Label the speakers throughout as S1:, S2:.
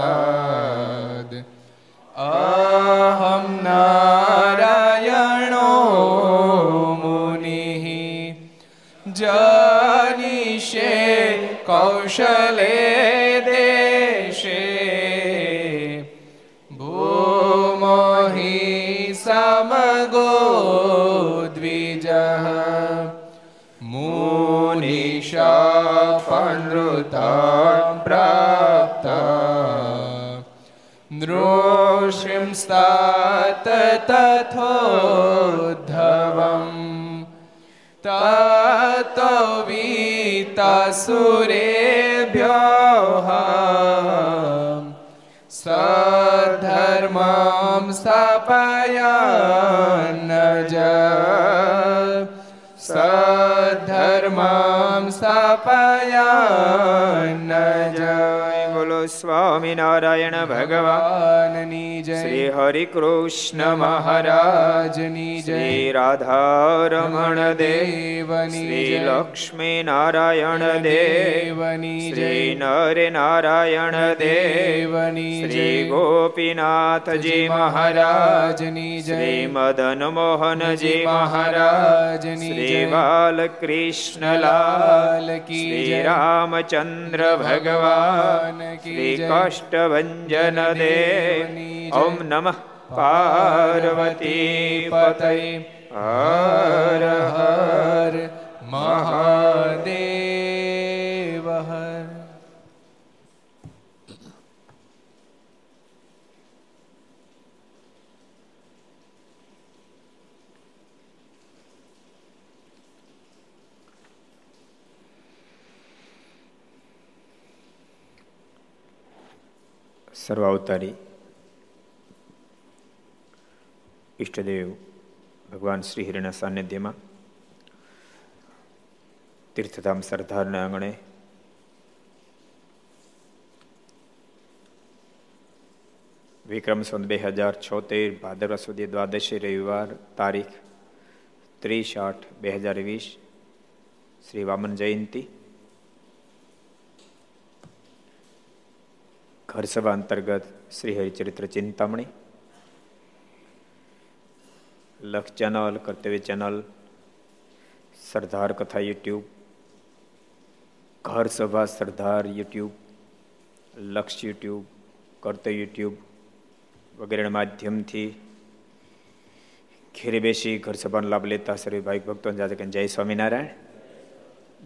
S1: દેવતરાવતાદ અહમ નારાયણો મુનિ જનિષે કૌશલ नृषिंस्तात तथोद्धवम् ततो वीतासुरेभ्यः स धर्मां स्थापयान्नज स धर्मां स्थापयान्नज
S2: બોલો સ્વામિનારાયણ ભગવાનની
S1: જય
S2: શ્રી હરિ કૃષ્ણ
S1: મહારાજની જય
S2: રાધારમણ દેવ
S1: દેવની
S2: શ્રી લક્ષ્મી નારાયણ દેવ
S1: દેવની
S2: શ્રી
S1: જય
S2: નર નારાયણ દેવ
S1: દેવની
S2: શ્રી
S1: જય
S2: ગોપીનાથજી મહારાજ
S1: મહારાજની જય
S2: મદન મોહનજી
S1: મહારાજની
S2: શ્રી બાલકૃષ્ણલાલ
S1: લાલ કી જય
S2: રામચંદ્ર ભગવાન
S1: કી
S2: શ્રી
S1: જય.
S2: કાષ્ટભંજન દેવ
S1: દેવની.
S2: ઓમ નમઃ પાર્વતી પતય
S1: હર હર મહાદેવ હર
S2: સર્વાવતારી ઈષ્ટદેવ ભગવાન શ્રી હરિના સાનિધ્યમાં તીર્થધામ સરદારના આંગણે વિક્રમ સંત બે હજાર છોતેર ભાદરવા સુધી દ્વાદશી રવિવાર તારીખ ત્રીસ આઠ બે હજાર વીસ શ્રી વામન જયંતી ઘર સભા અંતર્ગત શ્રી હરિચરિત્ર ચિંતામણી લક્ષ ચેનલ, કર્તવ્ય ચેનલ સરદાર Katha YouTube Ghar Sabha Sardar YouTube, Laksh YouTube, Kartavya YouTube વગેરેના માધ્યમથી ઘેરે બેસી ઘર સભાનો લાભ લેતા સર્વે ભાઈ ભક્તો જય સ્વામિનારાયણ,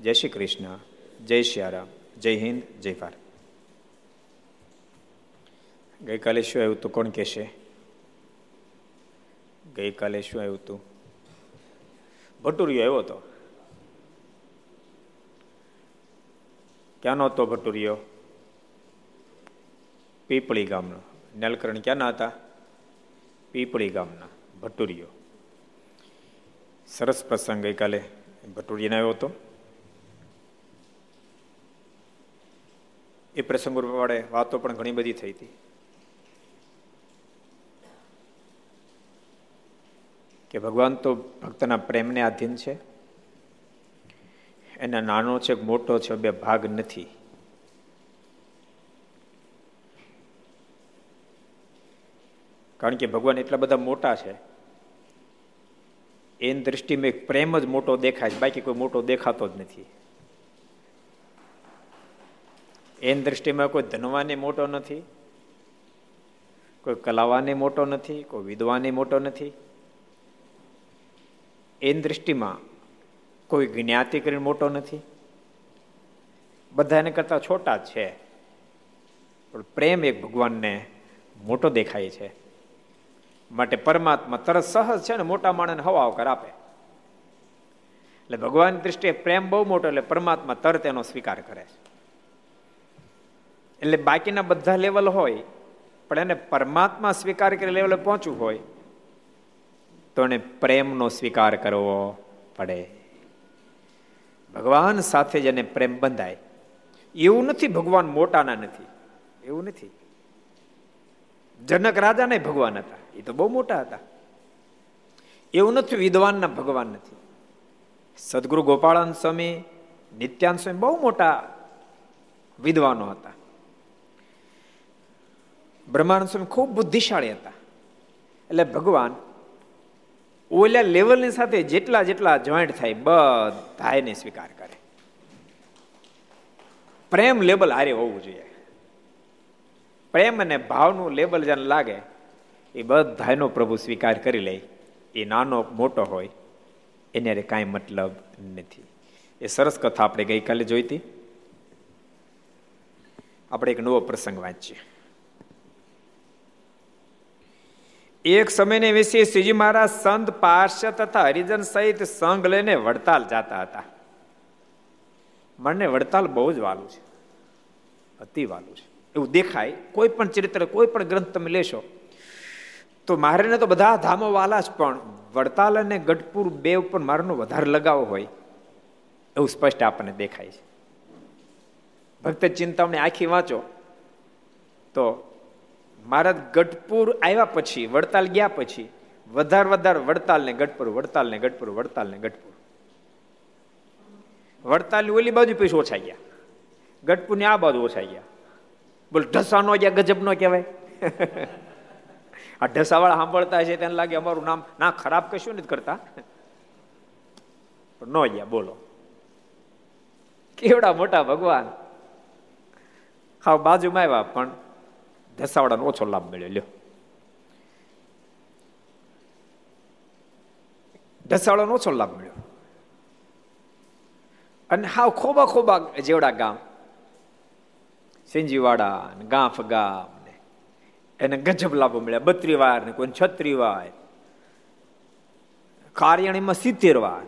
S2: જય શ્રી કૃષ્ણ, જય શ્રી રામ, જય હિન્દ, જય ભારત. ગઈકાલે શું આવ્યું તું? કોણ કહેશે? ગઈકાલે શું આવ્યું તું? ભટુરિયો આવ્યો હતો. ક્યાંનો હતો ભટુરિયો પીપળી ગામનો. નેલકરણ ક્યાંના હતા? પીપળી ગામના. ભટુરિયો સરસ પ્રસંગ ગઈકાલે ભટુરિયાને આવ્યો હતો. એ પ્રસંગ વડે વાતો પણ ઘણી બધી થઈ હતી. કે ભગવાન તો ભક્તના પ્રેમને આધીન છે. એના નાનો છે મોટો છે, બે ભાગ નથી. કારણ કે ભગવાન એટલા બધા મોટા છે. એની દ્રષ્ટિમાં એક પ્રેમ જ મોટો દેખાય છે, બાકી કોઈ મોટો દેખાતો જ નથી. એની દ્રષ્ટિમાં કોઈ ધનવાને મોટો નથી, કોઈ કલાવાને મોટો નથી, કોઈ વિદ્વાને મોટો નથી. એની દ્રષ્ટિમાં કોઈ જ્ઞાતિ કરીને મોટો નથી. બધાને કરતાં છોટા છે. પણ પ્રેમ એક ભગવાનને મોટો દેખાય છે. માટે પરમાત્મા તરત સહજ છે ને મોટા માણસને હવા આવકાર આપે. એટલે ભગવાન દૃષ્ટિએ પ્રેમ બહુ મોટો એટલે પરમાત્મા તરત એનો સ્વીકાર કરે છે. એટલે બાકીના બધા લેવલ હોય, પણ એને પરમાત્મા સ્વીકાર કરી લેવલે પહોંચવું હોય તો એને પ્રેમનો સ્વીકાર કરવો પડે. ભગવાન સાથે જ એને પ્રેમ બંધાય. એવું નથી ભગવાન મોટાના નથી. એવું નથી. જનક રાજા ને ભગવાન હતા. એ તો બહુ મોટા હતા. એવું નથી વિદ્વાનના ભગવાન નથી. સદગુરુ ગોપાળાન સ્વામી, નિત્યાન સ્વામી બહુ મોટા વિદ્વાનો હતા. બ્રહ્માનંદ સ્વામી ખૂબ બુદ્ધિશાળી હતા. એટલે ભગવાન ઓલા લેવલની સાથે જેટલા જેટલા જોઈન્ટ થાય બધા એને સ્વીકાર કરે. પ્રેમ લેવલ હારે હોવું જોઈએ. પ્રેમ અને ભાવનું લેબલ જેને લાગે, એ બધાનો પ્રભુ સ્વીકાર કરી લે. એ નાનો મોટો હોય, એને કાંઈ મતલબ નથી. એ સરસ કથા આપણે ગઈકાલે જોઈતી. આપણે એક નવો પ્રસંગ વાંચીએ. એક સમયને વિશે શ્રીજી મહારાજ સંત પાર્શ્વ તથા હરિજન સહિત સંઘ લઈને વડતાલ જતા હતા. મને વડતાલ બહુ જ વાલું છે. અતિ વાલું છે. એવું દેખાય, કોઈ પણ ચરિત્ર, કોઈ પણ ગ્રંથ તમે લેશો, તો મારેને તો બધા ધામો વાલા જ, પણ વડતાલ અને ગઢપુર બે ઉપર મારનો વધારે લગાવ હોય, એવું સ્પષ્ટ આપણને દેખાય છે. ભક્ત ચિંતામણી આખી વાંચો, તો મહારાજ ગઢપુર આવ્યા પછી, વડતાલ ગયા પછી, વધારે વધારે વડતાલ ને ગઢપુર વડતાલ ને ગઢપુર વડતાલ ને ગઢપુર. વડતાલની ઓલી બાજુ પૈસા ઓછા ગયા. ગઢપુરની આ બાજુ ઓછા ગયા. બોલ ઢસાનો ગયા, ગજબ નો કહેવાય. આ ઢસાવાળા સાંભળતા છે તેને લાગે અમારું નામ ના ખરાબ કશું નથી કરતા. ન ગયા, બોલો. કેવડા મોટા ભગવાન. હા, બાજુમાં આવ્યા પણ ઢસાવાળાનો ઓછો લાભ મળ્યો લ્યો ઢસાવાડાનો ઓછો લાભ મળ્યો અને હાવ ખોબા ખોબા જેવડા ગામ સિંજીવાડા ગાંફ ગામ ને એને ગજબ લાભો મળ્યા બત્રી વાર ને કોઈ છત્રી વાર કાર્યાણીમાં સિત્તેર વાર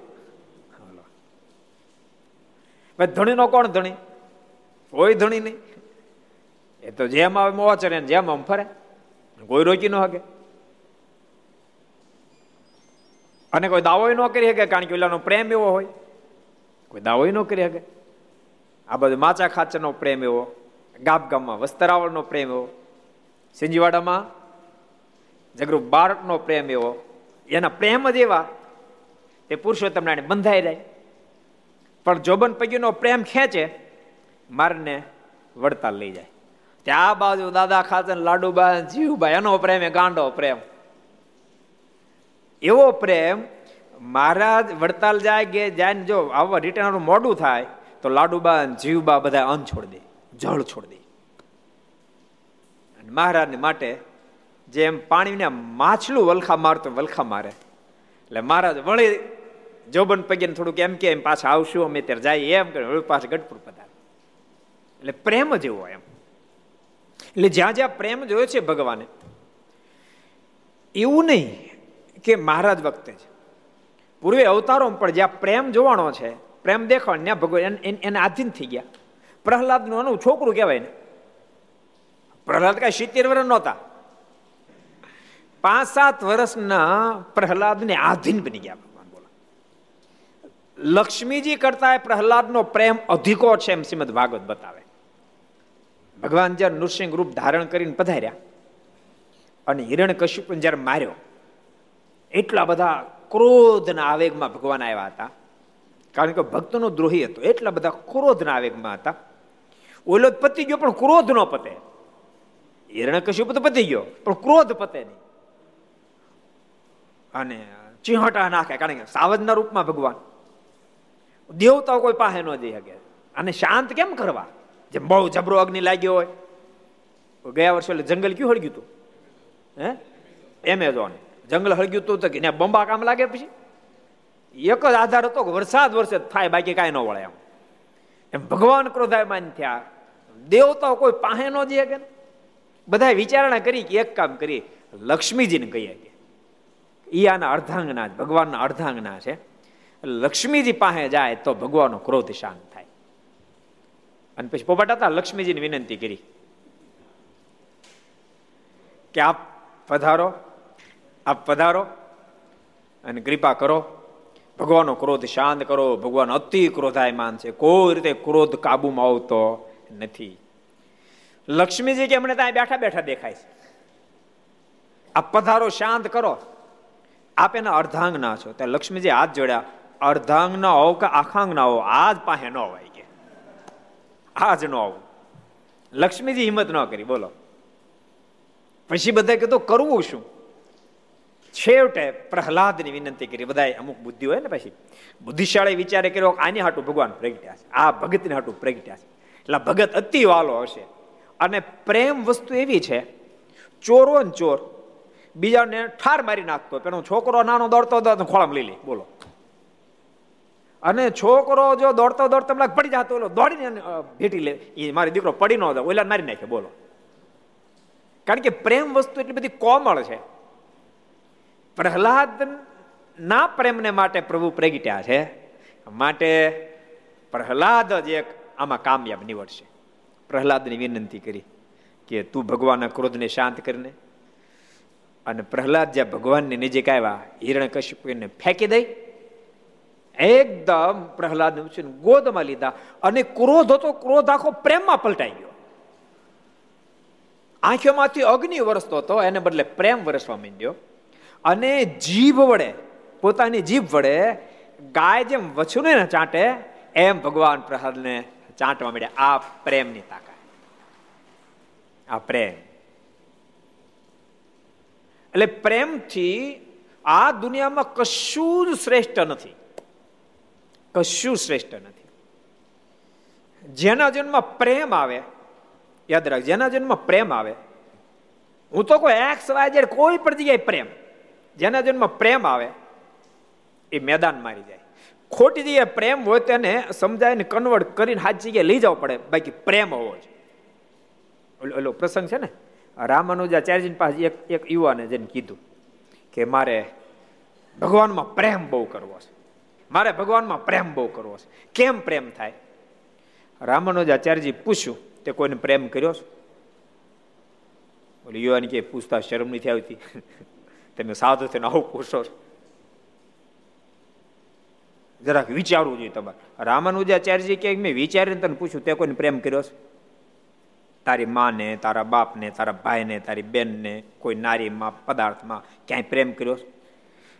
S2: ધણીનો કોણ ધણી કોઈ ધણી નહીં એ તો જેમ આવે મોવા ચડે જેમ આમ ફરે. કોઈ રોકી ન શકે. અને કોઈ દાવો ન કરી શકે, કારણ કે ઓલાનો પ્રેમ એવો હોય. કોઈ દાવો ન કરી શકે. આ બધું માચા ખાચરનો પ્રેમ એવો ગામ ગામમાં વસ્તરાવળનો પ્રેમ એવો. સિંજીવાડામાં જગરૂ બાળકનો પ્રેમ એવો. એના પ્રેમ જ એવા. તે પુરુષોત્તમ બંધાઈ જાય પણ જોબન પૈકીનો પ્રેમ ખેંચે, મારને વડતાલ લઈ જાય. ત્યાં બાજુ દાદા ખાતે લાડુબા જીવબા એનો પ્રેમ એ ગાંડો પ્રેમ. એવો પ્રેમ મહારાજ વડતાલ જાય કે જાય જો આવવા રિટર્ન મોડું થાય, તો લાડુબા જીવબા બધા અન્ન છોડી દે, જળ છોડી દે. મહારાજને માટે જેમ પાણીને માછલું વલખા મારતો, વલખા મારે. એટલે મહારાજ વળી જોબન પગે થોડુંક એમ કે, એમ પાછા આવશું, અમે ત્યારે જાય એમ કે પાછા ગઢપુર પધાર. એટલે પ્રેમ જેવો એમ. એટલે જ્યાં જ્યાં પ્રેમ જોયો છે ભગવાને, એવું નહીં કે મહારાજ વખતે જ. પૂર્વે અવતારો પણ જ્યાં પ્રેમ જોવાનો છે, પ્રેમ દેખાણ ત્યાં ભગવાન એને આધીન થઈ ગયા. પ્રહલાદનું છોકરું કહેવાય ને પ્રહલાદ કાંઈ સિત્તેર વર્ષ નહોતા. પાંચ સાત વર્ષના પ્રહલાદને આધીન બની ગયા ભગવાન બોલા. લક્ષ્મીજી કરતા પ્રહલાદનો પ્રેમ અધિકો છે એમ શ્રીમદ ભાગવત બતાવે. ભગવાન જ્યારે નૃસિંહ રૂપ ધારણ કરીને પધાર્યા અને હિરણ કશ્યપ જ્યારે માર્યો, એટલા બધા ક્રોધના આવેગમાં ભગવાન આવ્યા હતા. કારણ કે ભક્તનો દ્રોહી હતો, એટલા બધા ક્રોધના આવેગમાં હતા. ઓલો પતી ગયો, પણ ક્રોધ નો પતે. હિરણ કશ્યપ તો પતી ગયો, પણ ક્રોધ પતે નહીં. અને ચિહટા નાખે કારણ કે સાવજના રૂપમાં ભગવાન. દેવતાઓ કોઈ પાસે ન જઈ શકે. અને શાંત કેમ કરવા? જેમ બહુ જબરો અગ્નિ લાગ્યો હોય. ગયા વર્ષે એટલે જંગલ કયું હળગ્યું હતું હે? એમેઝોન જંગલ હળગ્યું હતું તો કે બંબા કામ લાગે પછી? એક જ આધાર હતો કે વરસાદ વરસે થાય, બાકી કાંઈ ન વળે એમ. એમ ભગવાન ક્રોધાયમાન થયા. દેવતાઓ કોઈ પાસે ન જઈએ કે બધા વિચારણા કરી કે એક કામ કરી લક્ષ્મીજીને કહીએ કે એ આના અર્ધાંગના ભગવાનના અર્ધાંગના છે. લક્ષ્મીજી પાસે જાય તો ભગવાનનો ક્રોધ શાંત અને પછી પોપટ હતા લક્ષ્મીજીને વિનંતી કરી કે આપ પધારો આપ પધારો અને કૃપા કરો. ભગવાનનો ક્રોધ શાંત કરો. ભગવાન અતિ ક્રોધાયમાન છે. કોઈ રીતે ક્રોધ કાબુમાં આવતો નથી. લક્ષ્મીજી કે, અમને ત્યાં બેઠા બેઠા દેખાય છે. આપ પધારો, શાંત કરો. આપ એના અર્ધાંગના છો. ત્યાં લક્ષ્મીજી હાથ જોડ્યા. અર્ધાંગના હોવ કે આખાંગના હોવ? આજ પાસે ન હોય. કે આજ નો આવું. લક્ષ્મીજી હિંમત ન કરી, બોલો. પછી બધા કીધું, કરવું શું? છેવટે પ્રહલાદની વિનંતી કરી બધા અમુક બુદ્ધિ હોય ને પછી. બુદ્ધિશાળી વિચારે કર્યો, આની હાટું ભગવાન પ્રગટ્યા છે, આ ભગતને હાટું પ્રગટ્યા છે. એટલે ભગત અતિ વાલો હશે. અને પ્રેમ વસ્તુ એવી છે, ચોરો ને ચોર, બીજાને ઠાર મારી નાખતો પેલો છોકરો નાનો દોડતો દોડતો ખોળામ લઈ લે, બોલો. અને છોકરો જો દોડતો દોડતો પડી જતો ઓલો, દોડીને ભેટી લે. એ મારી દીકરો પડી ન જાય ઓલા મારી નાખે, બોલો. કારણ કે પ્રેમ વસ્તુ એટલી બધી કોમળ છે. પ્રહલાદ ના પ્રેમને માટે પ્રભુ પ્રગટ્યા છે, માટે પ્રહલાદ જ એક આમાં કામયાબ નીવડશે. પ્રહલાદની વિનંતી કરી કે તું ભગવાનના ક્રોધને શાંત કરીને અને પ્રહલાદ જ્યાં ભગવાનની નજીક આવ્યા હિરણ કશ્યપને ફેંકી દઈ એકદમ પ્રહલાદ ગોદમાં લીધા અને ક્રોધ હતો, ક્રોધ આખો પ્રેમમાં પલટાઈ ગયો. આંખોમાંથી અગ્નિ વરસતો હતો, એને બદલે પ્રેમ વરસવા માંડ્યો. અને જીભ વડે, પોતાની જીભ વડે ગાય જેમ વછુને ચાંટે, એમ ભગવાન પ્રહલાદને ચાંટવા માંડ્યા. આ પ્રેમની તાકાત. આ પ્રેમ. એટલે પ્રેમથી આ દુનિયામાં કશું જ શ્રેષ્ઠ નથી. કશું શ્રેષ્ઠ નથી. જેના જન્મમાં પ્રેમ આવે, યાદ રાખ, જેના જન્મમાં પ્રેમ આવે, હું તો કોઈ એક્સ વાય જેડ કોઈ પણ જગ્યાએ પ્રેમ, જેના જન્મમાં પ્રેમ આવે, એ મેદાન મારી જાય. ખોટી જગ્યાએ પ્રેમ હોય તેને સમજાય ને કન્વર્ટ કરીને હાથ જગ્યાએ લઈ જવો પડે, બાકી પ્રેમ હોવો જ. ઓલો પ્રસંગ છે ને રામાનુજાચાર્યજી પાસે એક એક યુવાને જેને કીધું કે મારે ભગવાનમાં પ્રેમ બહુ કરવો છે. મારે ભગવાનમાં પ્રેમ બહુ કરવો છે. કેમ પ્રેમ થાય? રામાનુજાચાર્યજી પૂછ્યું, તે કોઈને પ્રેમ કર્યો છે? બોલે, યુવાની કે પૂછતા શરમ નથી આવતી. તમે સાધુ થઈને આવું પૂછો છો. જરાક વિચારવું જોઈએ તમારે. રામાનુજાચાર્યજી કે, મેં વિચારીને તને પૂછ્યું, તે કોઈને પ્રેમ કર્યો છે? તારી માને, તારા બાપને, તારા ભાઈને, તારી બેનને, કોઈ નારીમાં, પદાર્થમાં ક્યાંય પ્રેમ કર્યો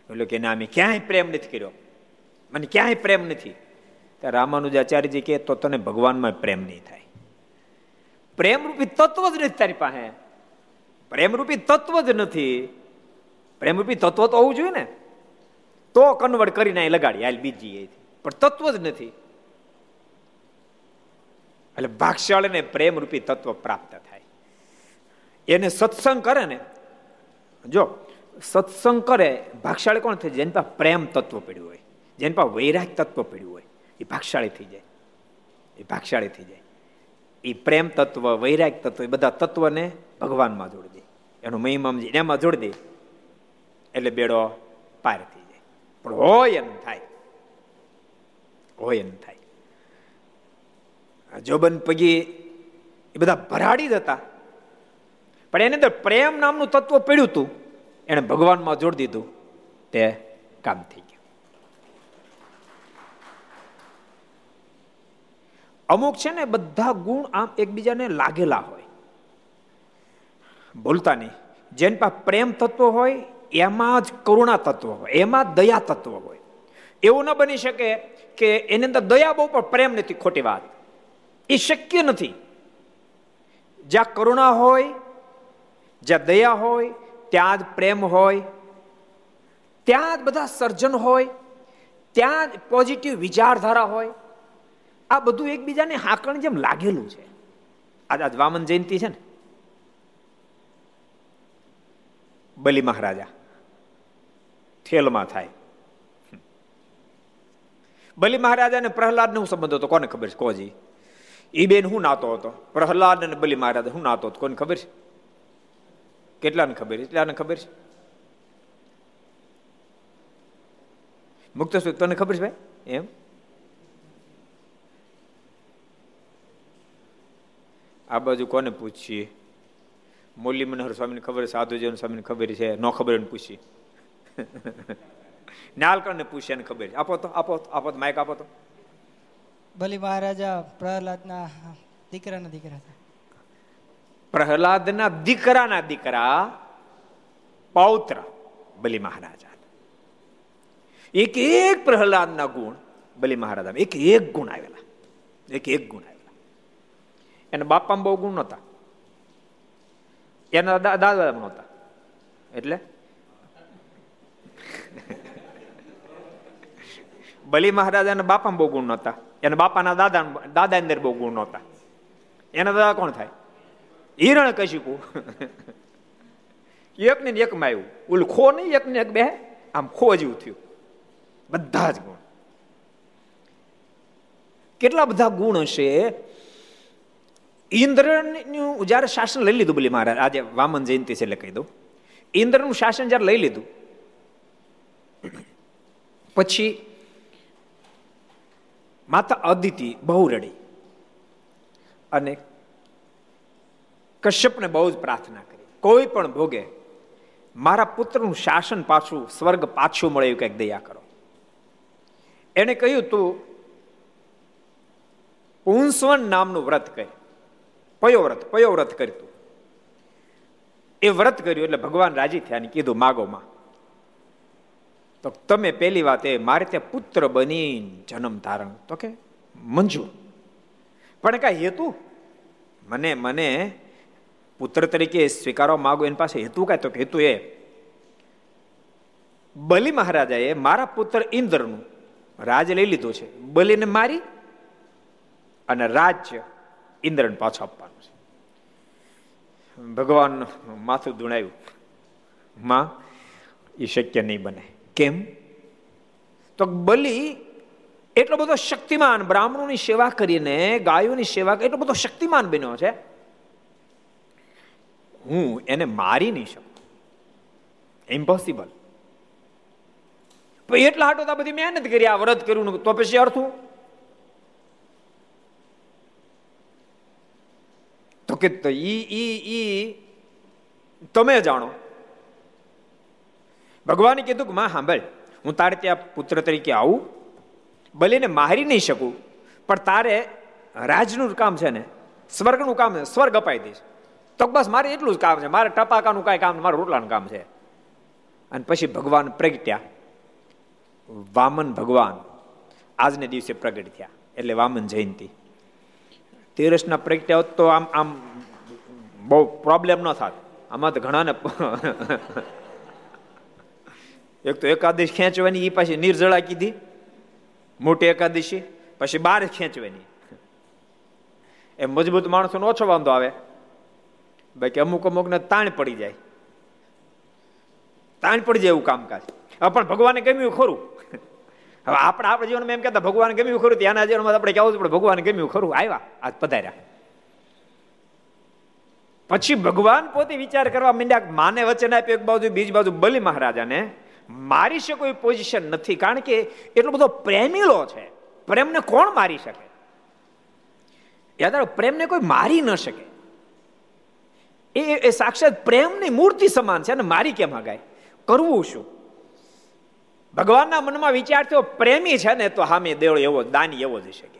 S2: એટલે કે ના, મેં ક્યાંય પ્રેમ નથી કર્યો. મને ક્યાંય પ્રેમ નથી. ત્યારે રામાનુજાચાર્યજી કે તો તને ભગવાનમાં પ્રેમ નહીં થાય. પ્રેમરૂપી તત્વ જ નથી તારી પાસે. પ્રેમરૂપી તત્વ જ નથી. પ્રેમરૂપી તત્વ તો હોવું જોઈએ ને. તો કન્વર્ટ કરીને અહીં લગાડી, હાલ બીજી પણ તત્વ જ નથી. એટલે ભાગશાળીને પ્રેમરૂપી તત્વ પ્રાપ્ત થાય. એને સત્સંગ કરે ને. જો, સત્સંગ કરે, ભાગશાળી કોણ થાય જેની પાસે પ્રેમ તત્વ પડ્યું હોય. જેની પાસે વૈરાગ તત્વ પડ્યું હોય, એ ભાગશાળી થઈ જાય. એ ભાગશાળી થઈ જાય. એ પ્રેમ તત્વ, વૈરાગ તત્વ, એ બધા તત્વને ભગવાનમાં જોડી દે. એનું મહિમમ એમાં જોડી દે. એટલે બેડો પાર થઈ જાય. પણ હોય એમ થાય. હોય એમ થાય. જોબન પગી એ બધા ભરાડી જતા. પણ એની અંદર પ્રેમ નામનું તત્વ પડ્યું હતું એને ભગવાનમાં જોડી દીધું. તે કામ થઈ ગયું અમુક છે ને બધા ગુણ આમ એકબીજાને લાગેલા હોય. બોલતા નહીં. જેની પાસે પ્રેમ તત્વ હોય, એમાં જ કરુણા તત્વ હોય, એમાં દયા તત્વ હોય. એવું ન બની શકે કે એની અંદર દયા બહુ, પણ પ્રેમ નથી. ખોટી વાત. એ શક્ય નથી. જ્યાં કરુણા હોય, જ્યાં દયા હોય, ત્યાં જ પ્રેમ હોય, ત્યાં જ બધા સર્જન હોય, ત્યાં જ પોઝિટિવ વિચારધારા હોય આ બધું એકબીજાને હાકણ જેમ લાગેલું છે. આજ આજ વામન જયંતિ છે ને. બલી મહારાજા, થેલમાં થાય. બલી મહારાજા ને પ્રહલાદ ને હું સંબંધ હતો, કોને ખબર છે? કોજી? એ બેન હું નાતો હતો? પ્રહલાદ અને બલિ મહારાજ હું નાતો હતો, કોને ખબર છે? કેટલાને ખબર એટલાને ખબર છે? મુક્ત તને ખબર છે ભાઈ? એમ? આ બાજુ કોને પૂછીએ? મોલી મનોહર સ્વામીને ખબર સાધુજીવન સ્વામીને ખબર છે ન ખબર એને પૂછી નાલકણને પૂછે એને ખબર આપો તો આપો આપો તો માઇક આપો તો.
S3: ભલે મહારાજા પ્રહલાદના દીકરાના દીકરા હતા.
S2: પ્રહલાદના દીકરાના દીકરા પૌત્ર બલિ મહારાજા. એક એક પ્રહલાદના ગુણ બલિ મહારાજા એક એક ગુણ આવેલા. એક એક ગુણ આવેલા. એના બાપામાં બહુ ગુણ નહોતા. એના દાદા નહોતા. એટલે? બલી મહારાજાના બાપામાં બહુ ગુણ નહોતા. એના બાપાના દાદા દાદા અંદર બહુ ગુણ નહોતા. એના દાદા કોણ થાય? હિરણ કશીકુ એક ને એક માં આવ્યું. ઓલું ખો નહીં એક ને એક બે? આમ ખો જેવું થયું. બધા જ ગુણ. કેટલા બધા ગુણ હશે? ઇન્દ્રનું જયારે શાસન લઈ લીધું બોલી મહારાજ આજે વામન જયંતિ છે એટલે કહી દઉં ઇન્દ્રનું શાસન જયારે લઈ લીધું પછી માતા અદિતિ બહુ રડી અને કશ્યપને બહુ જ પ્રાર્થના કરી કોઈ પણ ભોગે મારા પુત્રનું શાસન પાછું સ્વર્ગ પાછું મળે એવું કંઈક દયા કરો એને કહ્યું તું પુંસવન નામનું વ્રત કહે પયો વ્રત પયો વ્રત કર્યું. એ વ્રત કર્યું એટલે ભગવાન રાજી થયા ને કીધું માગોમાં તો તમે પહેલી વાત એ, મારે ત્યાં પુત્ર બની જન્મ ધારણ. તો કે, મંજૂર. પણ કાંઈ હેતુ? મને મને પુત્ર તરીકે સ્વીકારવા માગો એની પાસે હેતુ કાંઈ? તો હેતુ એ, બલિ મહારાજાએ મારા પુત્ર ઇન્દ્રનું રાજ લઈ લીધું છે. બલિને મારી અને રાજ્ય ઇન્દ્રને પાછો આપવાનું છે. ભગવાન માથું ધૂણાયું. માં, એ શક્ય નહીં બને. કેમ? તો બલિ એટલો બધો શક્તિમાન, બ્રાહ્મણોની સેવા કરીને, ગાયોની સેવા એટલો બધો શક્તિમાન બન્યો છે. હું એને મારી નહીં શકું. ઇમ્પોસિબલ એટલા હાટો બધી મહેનત કરી, આ વ્રત કર્યું તો પછી અર્થું? તો કે ઈ ઈ ઈ, તમે જાણો. ભગવાને કીધું કે, માં, સાંભળ, હું તારે ત્યાં પુત્ર તરીકે આવું. બલીને મારી નહીં શકું, પણ તારે રાજનું કામ છે ને, સ્વર્ગનું કામ છે, સ્વર્ગ અપાઈ દઈશ. તો બસ મારે એટલું જ કામ છે, મારે ટપાકાનું કાંઈ કામ, મારું રોટલાનું કામ છે. અને પછી ભગવાન પ્રગટ્યા. વામન ભગવાન આજને દિવસે પ્રગટ થયા, એટલે વામન જયંતિ. તેરસના પ્રગટ્યા હોત તો આમ આમ બહુ પ્રોબ્લેમ ન થાત. આમાં તો ઘણાને એક તો એકાદશ ખેંચવાની એ પાછી નિર્જળા કીધી. મોટી એકાદશી, પછી બાર ખેંચવાની. એ મજબૂત માણસોનો ઓછો વાંધો આવે. બાકી અમુક અમુકને તાણ પડી જાય. તાણ પડી જાય એવું કામકાજ. પણ ભગવાને ગમ્યું ખરું. હવે આપણે આપણા જીવનમાં એમ કહેતા, ભગવાન ગમ્યું ખરું. ત્યાંના જીવનમાં આપણે કહેવું પડે ભગવાન ગમ્યું ખરું. આવ્યા આજ પધાર્યા. પછી ભગવાન પોતે વિચાર કરવા માંડ્યા માને વચન આપ્યું એક બાજુ, બીજી બાજુ બલિ મહારાજાને. મારી શકે કોઈ પોઝિશન નથી, કારણ કે એટલો બધો પ્રેમીલો છે. પ્રેમને કોણ મારી શકે? યાદ પ્રેમને કોઈ મારી ન શકે. એ એ સાક્ષાત પ્રેમની મૂર્તિ સમાન છે અને મારી કેમ હગાય કરવું શું? ભગવાનના મનમાં વિચાર થયો, પ્રેમી છે ને તો હામે દેવળો એવો, દાની એવો જ શકે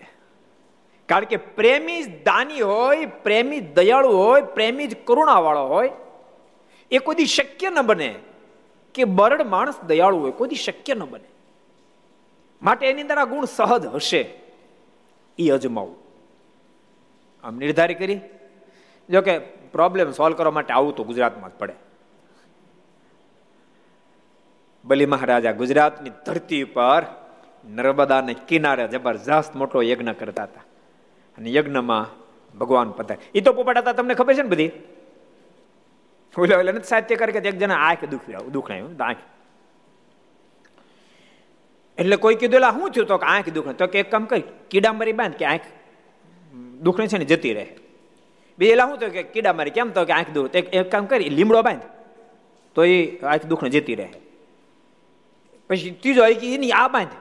S2: કારણ કે પ્રેમી જ દાની હોય, પ્રેમી દયાળુ હોય, પ્રેમી જ કરુણાવાળો હોય. એ કોઈ શક્ય ન બને કે બરડ માણસ દયાળુ હોય, કોઈ શક્ય ન બને. માટે એની અંદર આ ગુણ સહજ હશે. એ અજમાવું. આમ નિર્ધારિત કરી. જો કે પ્રોબ્લેમ સોલ્વ કરવા માટે આવું તો ગુજરાતમાં જ પડે. બલી મહારાજા ગુજરાતની ધરતી પર નર્મદાને કિનારે જબરજસ્ત મોટો યજ્ઞ કરતા હતા. અને યજ્ઞમાં ભગવાન પધાર. એ તો પોપટ હતા તમને ખબર છે ને બધી? ઓલા ઓલા નથી સાહિત્યકાર કે એક જણા આંખ દુખ્યા દુખણાયું આંખ. એટલે કોઈ કીધું એટલે શું થયું તો કે આંખ દુખ તો કે એક કામ કરી કીડા મરી બાંધ કે આંખ દુખણી છે ને જતી રહે. બે એલા શું થયું કે કીડા મારી કેમ તો કે આંખ દુખ એક કામ કરી લીમડો બાંધ. તો એ આંખ દુખણે જતી રહે. પછી ત્રીજો આવી કે એની આ બાંધ.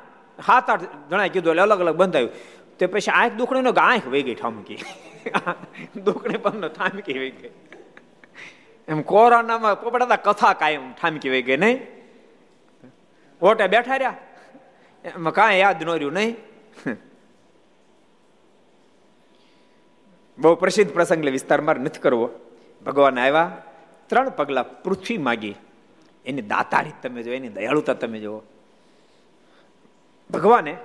S2: હાથ આઠ જણાય કીધું એટલે અલગ અલગ બંધાયું. તે પછી આંખ દુખણીનો આંખ વહી ગઈ ઠામકી. દુખણી પણ ઠામકી વહી ગઈ. એમ કોરોનામાં પોપડાતા કથા કાયમ ઠામકી વહી ગઈ નહીં. ઓટે બેઠા રહ્યા. એમાં કાંઈ યાદ ન રહ્યું નહીં. બહુ પ્રસિદ્ધ પ્રસંગ વિસ્તારમાં નથી કરવો. ભગવાન આવ્યા. ત્રણ પગલા પૃથ્વી માગી. એની દાતારી તમે જો એની દયાળુતા તમે જુઓ ભગવાને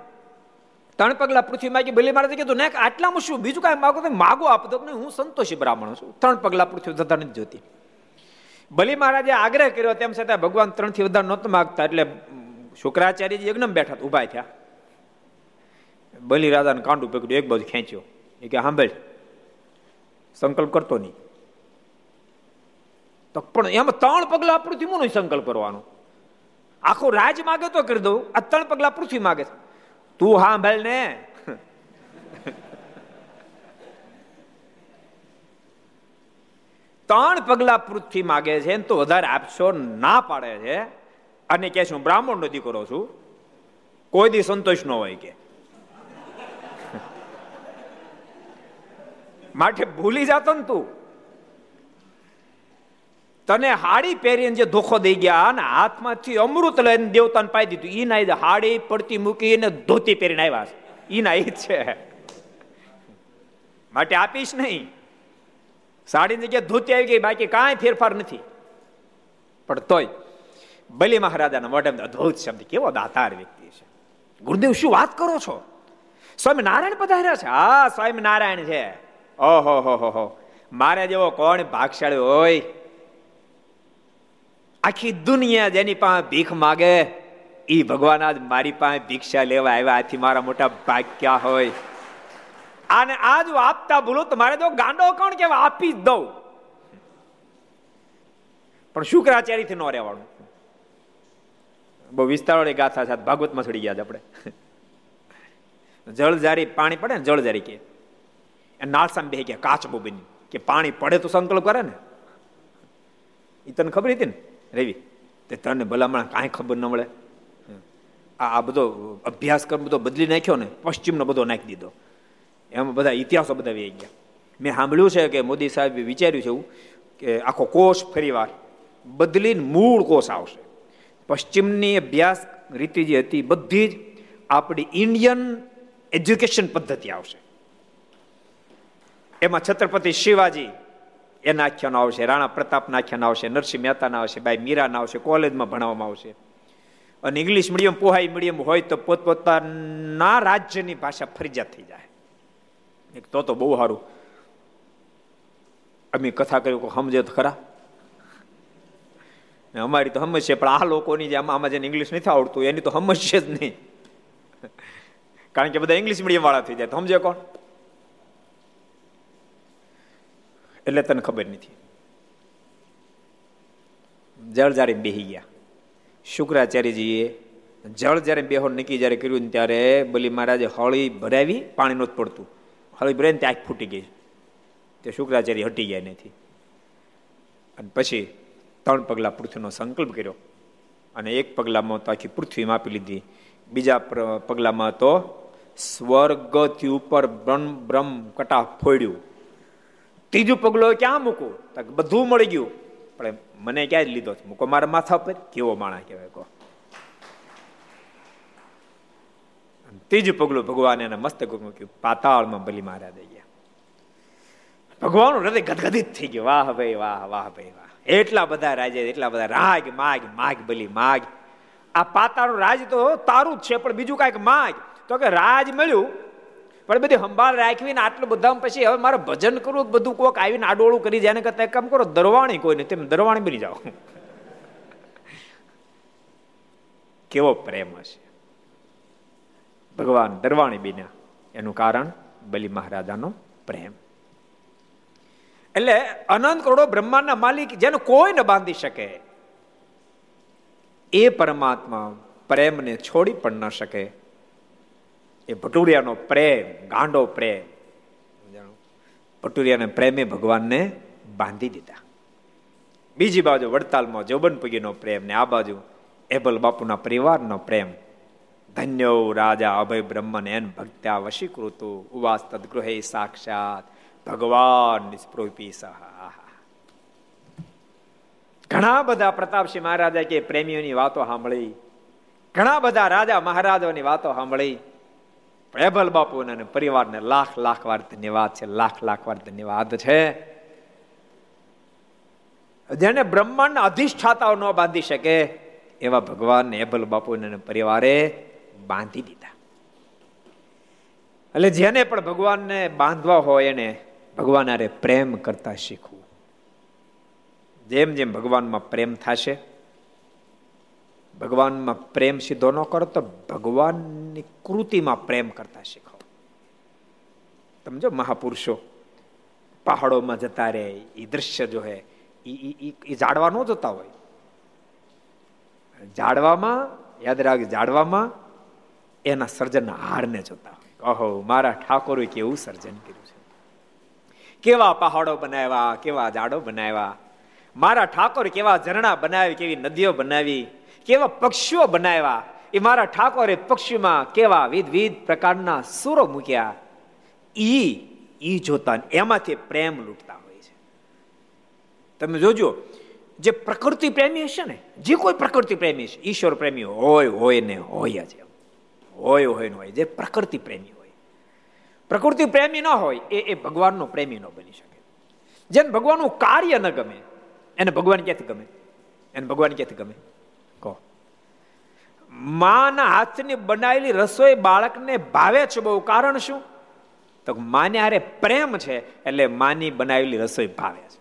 S2: ત્રણ પગલા પૃથ્વી માગી બલી મહારાજે કીધું ને આટલામાં શું? બીજું કાંઈ માગો તો માગો આપો તો હું સંતોષી બ્રાહ્મણ છું. ત્રણ પગલા પૃથ્વી થતા નથી જોતી. બલી મહારાજે આગ્રહ કર્યો, તેમ છતાં ભગવાન ત્રણથી વધારે નહોતું માગતા, એટલે શુક્રાચાર્યજી યજ્ઞ બેઠા ઊભા થયા. બલિ રાજાને કાંડું પકડ્યું, એક બાજુ ખેંચ્યો. એ કે સાંભળ, સંકલ્પ કરતો નહીં. તો પણ એમાં ત્રણ પગલા પૃથ્વીમાં સંકલ્પ કરવાનો. આખો રાજ માગે તો કરી દઉં. આ ત્રણ પગલા પૃથ્વી માગે તું સાંભળ ને. ત્રણ પગલા પૃથ્વી માગે છે તો વધારે આપશો ના પાડે છે. અને કે હું બ્રાહ્મણ નો દીકરો છું. કોઈ દી સંતોષ ન હોય કે. માટે ભૂલી જાતો ને તું. તને હાડી પહેરીને જે ધોખો દઈ ગયા અને હાથમાંથી અમૃત લઈને દેવતાને પાઈ દીધું. ઈ ના હાડી પડતી મૂકીને ધોતી પહેરીને આવ્યા છે. ઈ ના છે. માટે આપીશ નહીં. સાડીની જગ્યાએ ધોતી આવી ગઈ, બાકી કાંઈ ફેરફાર નથી. પણ તોય, બલિ મહારાજાના મોઢે અદ્ભુત શબ્દ, કેવો દાતાર વ્યક્તિ છે. ગુરુદેવ, શું વાત કરો છો? સ્વામી નારાયણ પધાર્યા છે? હા સ્વામી નારાયણ છે. ઓહો, હો હો હો. મારે જેવો કોણ ભાગશાળી હોય? આખી દુનિયા જેની પાસે ભીખ માગે એ ભગવાન આજ મારી પાસે ભિક્ષા લેવા આવ્યા. આથી મારા મોટા ભાગ ક્યાં હોય. અને આજ આપતા ભૂલો તો મારે તો ગાંડો કોણ કેવા આપી જ દઉં. પણ શુક્રાચાર્યથી ન રહેવાનું. બહુ વિસ્તારોની ગાથા સાથે ભાગવતમાં ચડી ગયા આપણે. જળજારી પાણી પડે ને જળજારી કે. નાળસામ બે ગયા, કાચબો બની કે પાણી પડે તો સંકલ્પ કરે ને. એ તને ખબર હતી ને? રવિ. તે તને ભલામણ કાંઈ ખબર ન મળે. આ બધો અભ્યાસક્રમ બધો બદલી નાખ્યો ને, પશ્ચિમનો બધો નાખી દીધો. એમાં બધા ઇતિહાસો બધા વી ગયા. મેં સાંભળ્યું છે કે મોદી સાહેબ વિચાર્યું છે એવું કે આખો કોષ ફરીવાર બદલીને મૂળ કોષ આવશે. પશ્ચિમની અભ્યાસ રીતિ જે હતી બધી જ આપણી ઇન્ડિયન એજ્યુકેશન પદ્ધતિ આવશે. એમાં છત્રપતિ શિવાજી એના આખ્યાનો આવશે, રાણા પ્રતાપના આખ્યાન આવશે, નરસિંહ મહેતાના આવશે બાઈ મીરાના આવશે, કોલેજમાં ભણાવવામાં આવશે. અને ઇંગ્લિશ મીડિયમ, પોહાઈ મીડિયમ હોય તો પોતપોતાના રાજ્યની ભાષા ફરજિયાત થઈ જાય. તો તો બહુ સારું. અમે કથા કર્યું સમજે તો ખરા. અમારી તો સમજશે પણ આ લોકોની જે આમાં જેને ઇંગ્લિશ નથી આવડતું, એની તો સમજશે જ નહીં. કારણ કે બધા ઇંગ્લિશ મીડિયમ વાળા થઈ જાય, તો સમજે કોણ? એટલે તને ખબર નથી. જળ જ્યારે બેહી ગયા. શુક્રાચાર્યજીએ જળ જ્યારે બેહો નક્કી જ્યારે કર્યું ને ત્યારે બલી મહારાજે હળી ભરાવી પાણી નહોતું પડતું. હળી ભરાઈને ત્યાં આંખ ફૂટી ગઈ. તે શુક્રાચાર્ય હટી ગયા નથી અને પછી ત્રણ પગલાં પૃથ્વીનો સંકલ્પ કર્યો. અને એક પગલામાં તો આખી પૃથ્વી માપી લીધી. બીજા પગલામાં તો સ્વર્ગથી ઉપર બ્રહ્મ બ્રહ્મ કટા ફોડ્યું. ત્રીજું પગલું ક્યાં મૂકું? બધું મળી ગયું. પણ મને ક્યાં લીધો છે? મૂકો મારા માથા પર કેવો માણા કહેવાય, કહો. ત્રીજું પગલું ભગવાન એને મસ્તક મૂક્યું. પાતાળમાં બલી માર્યા દઈ ગયા. ભગવાન હૃદય ગદગદિત થઈ ગયું. વાહ ભાઈ, વાહ વાહ ભાઈ, વાહ. એટલા બધા રાજે, એટલા બધા રાગ, માગ માગ, બલી, માગ. આ પાતાળનું રાજ તો તારું જ છે, પણ બીજું કાંઈક માગ. તો કે રાજ મળ્યું પણ બધી સંભાળ રાખવી ને આટલું બધા પછી હવે મારે ભજન કરવું, બધું કોક આવીને આડોળું કરી જાય કરતા કામ કરો, દરવાણી કોઈ નહીં, તેમ દરવાણી બની જાઓ. કેવો પ્રેમ હશે. ભગવાન દરવાણી બન્યા. એનું કારણ બલી મહારાજાનો પ્રેમ. એટલે અનંત કરોડો બ્રહ્માંડના માલિક જેને કોઈ ન બાંધી શકે, એ પરમાત્મા પ્રેમને છોડી પણ ન શકે. એ ભટુરિયાનો પ્રેમ ગાંડો પ્રેમ. ભટુરિયાને પ્રેમે ભગવાનને બાંધી દીધા. બીજી બાજુ વડતાલમાં જોબનપગીનો પ્રેમ ને આ બાજુ એબલ બાપુના પરિવારનો પ્રેમ. ધન્યો રાજા અભય બ્રહ્મન એન ભક્ત્યા વશીકૃતુ ઉવાસ તદગૃહે સાક્ષાત ભગવાન નિસ્પૃપી સહ ઘણા બધા પ્રતાપસિંહ મહારાજા કે પ્રેમીઓની વાતો સાંભળી. ઘણા બધા રાજા મહારાજાઓની વાતો સાંભળી. એબલ બાપુ અને પરિવારને લાખ લાખ વાર ધન્યવાદ છે, લાખ લાખ વાર ધન્યવાદ છે. જેને બ્રહ્માંડ અધિષ્ઠાતાઓ ન બાંધી શકે, એવા ભગવાન બાપુ પરિવારે બાંધી દીધા. એટલે જેને પણ ભગવાનને બાંધવા હોય એને ભગવાન અરે પ્રેમ કરતા શીખવું. જેમ જેમ ભગવાનમાં પ્રેમ થશે ભગવાનમાં પ્રેમ સીધો ન કરો તો ભગવાનની કૃતિમાં પ્રેમ કરતા શીખો. સમજો મહાપુરુષો પહાડોમાં જતા રહે એ દ્રશ્ય જો હે એ જાડવા ન જોતા હોય. જાડવામાં યાદ રાખ જાડવામાં એના સર્જનના હારને જોતા હોય. ઓહો, મારા ઠાકોરે કેવું સર્જન કર્યું છે. કેવા પહાડો બનાવ્યા, કેવા જાડો બનાવ્યા. મારા ઠાકોર કેવા ઝરણા બનાવી, કેવી નદીઓ બનાવી. કેવા પક્ષીઓ બનાવ્યા? એ મારા ઠાકોરે પક્ષીમાં કેવા વિધ વિધ પ્રકારના સુરો મૂક્યા? ઈ ઈ જોતા એમાંથી પ્રેમ લૂંટતા હોય છે. તમે જોજો, જે પ્રકૃતિ પ્રેમી હશે ને, જે કોઈ પ્રકૃતિ પ્રેમી છે ઈશ્વર પ્રેમી હોય હોય ને હોય જ હોય હોય ને હોય, જે પ્રકૃતિ પ્રેમી હોય. પ્રકૃતિ પ્રેમી ન હોય, એ એ ભગવાનનો પ્રેમી ન બની શકે. જેને ભગવાનનું કાર્ય ન ગમે, એને ભગવાન ક્યાંથી ગમે? એને ભગવાન ક્યાંથી ગમે? માના હાથની બનાવેલી રસોઈ બાળકને ભાવે છે બહુ. કારણ શું? તો માને હારે પ્રેમ છે એટલે માની બનાવેલી રસોઈ ભાવે છે.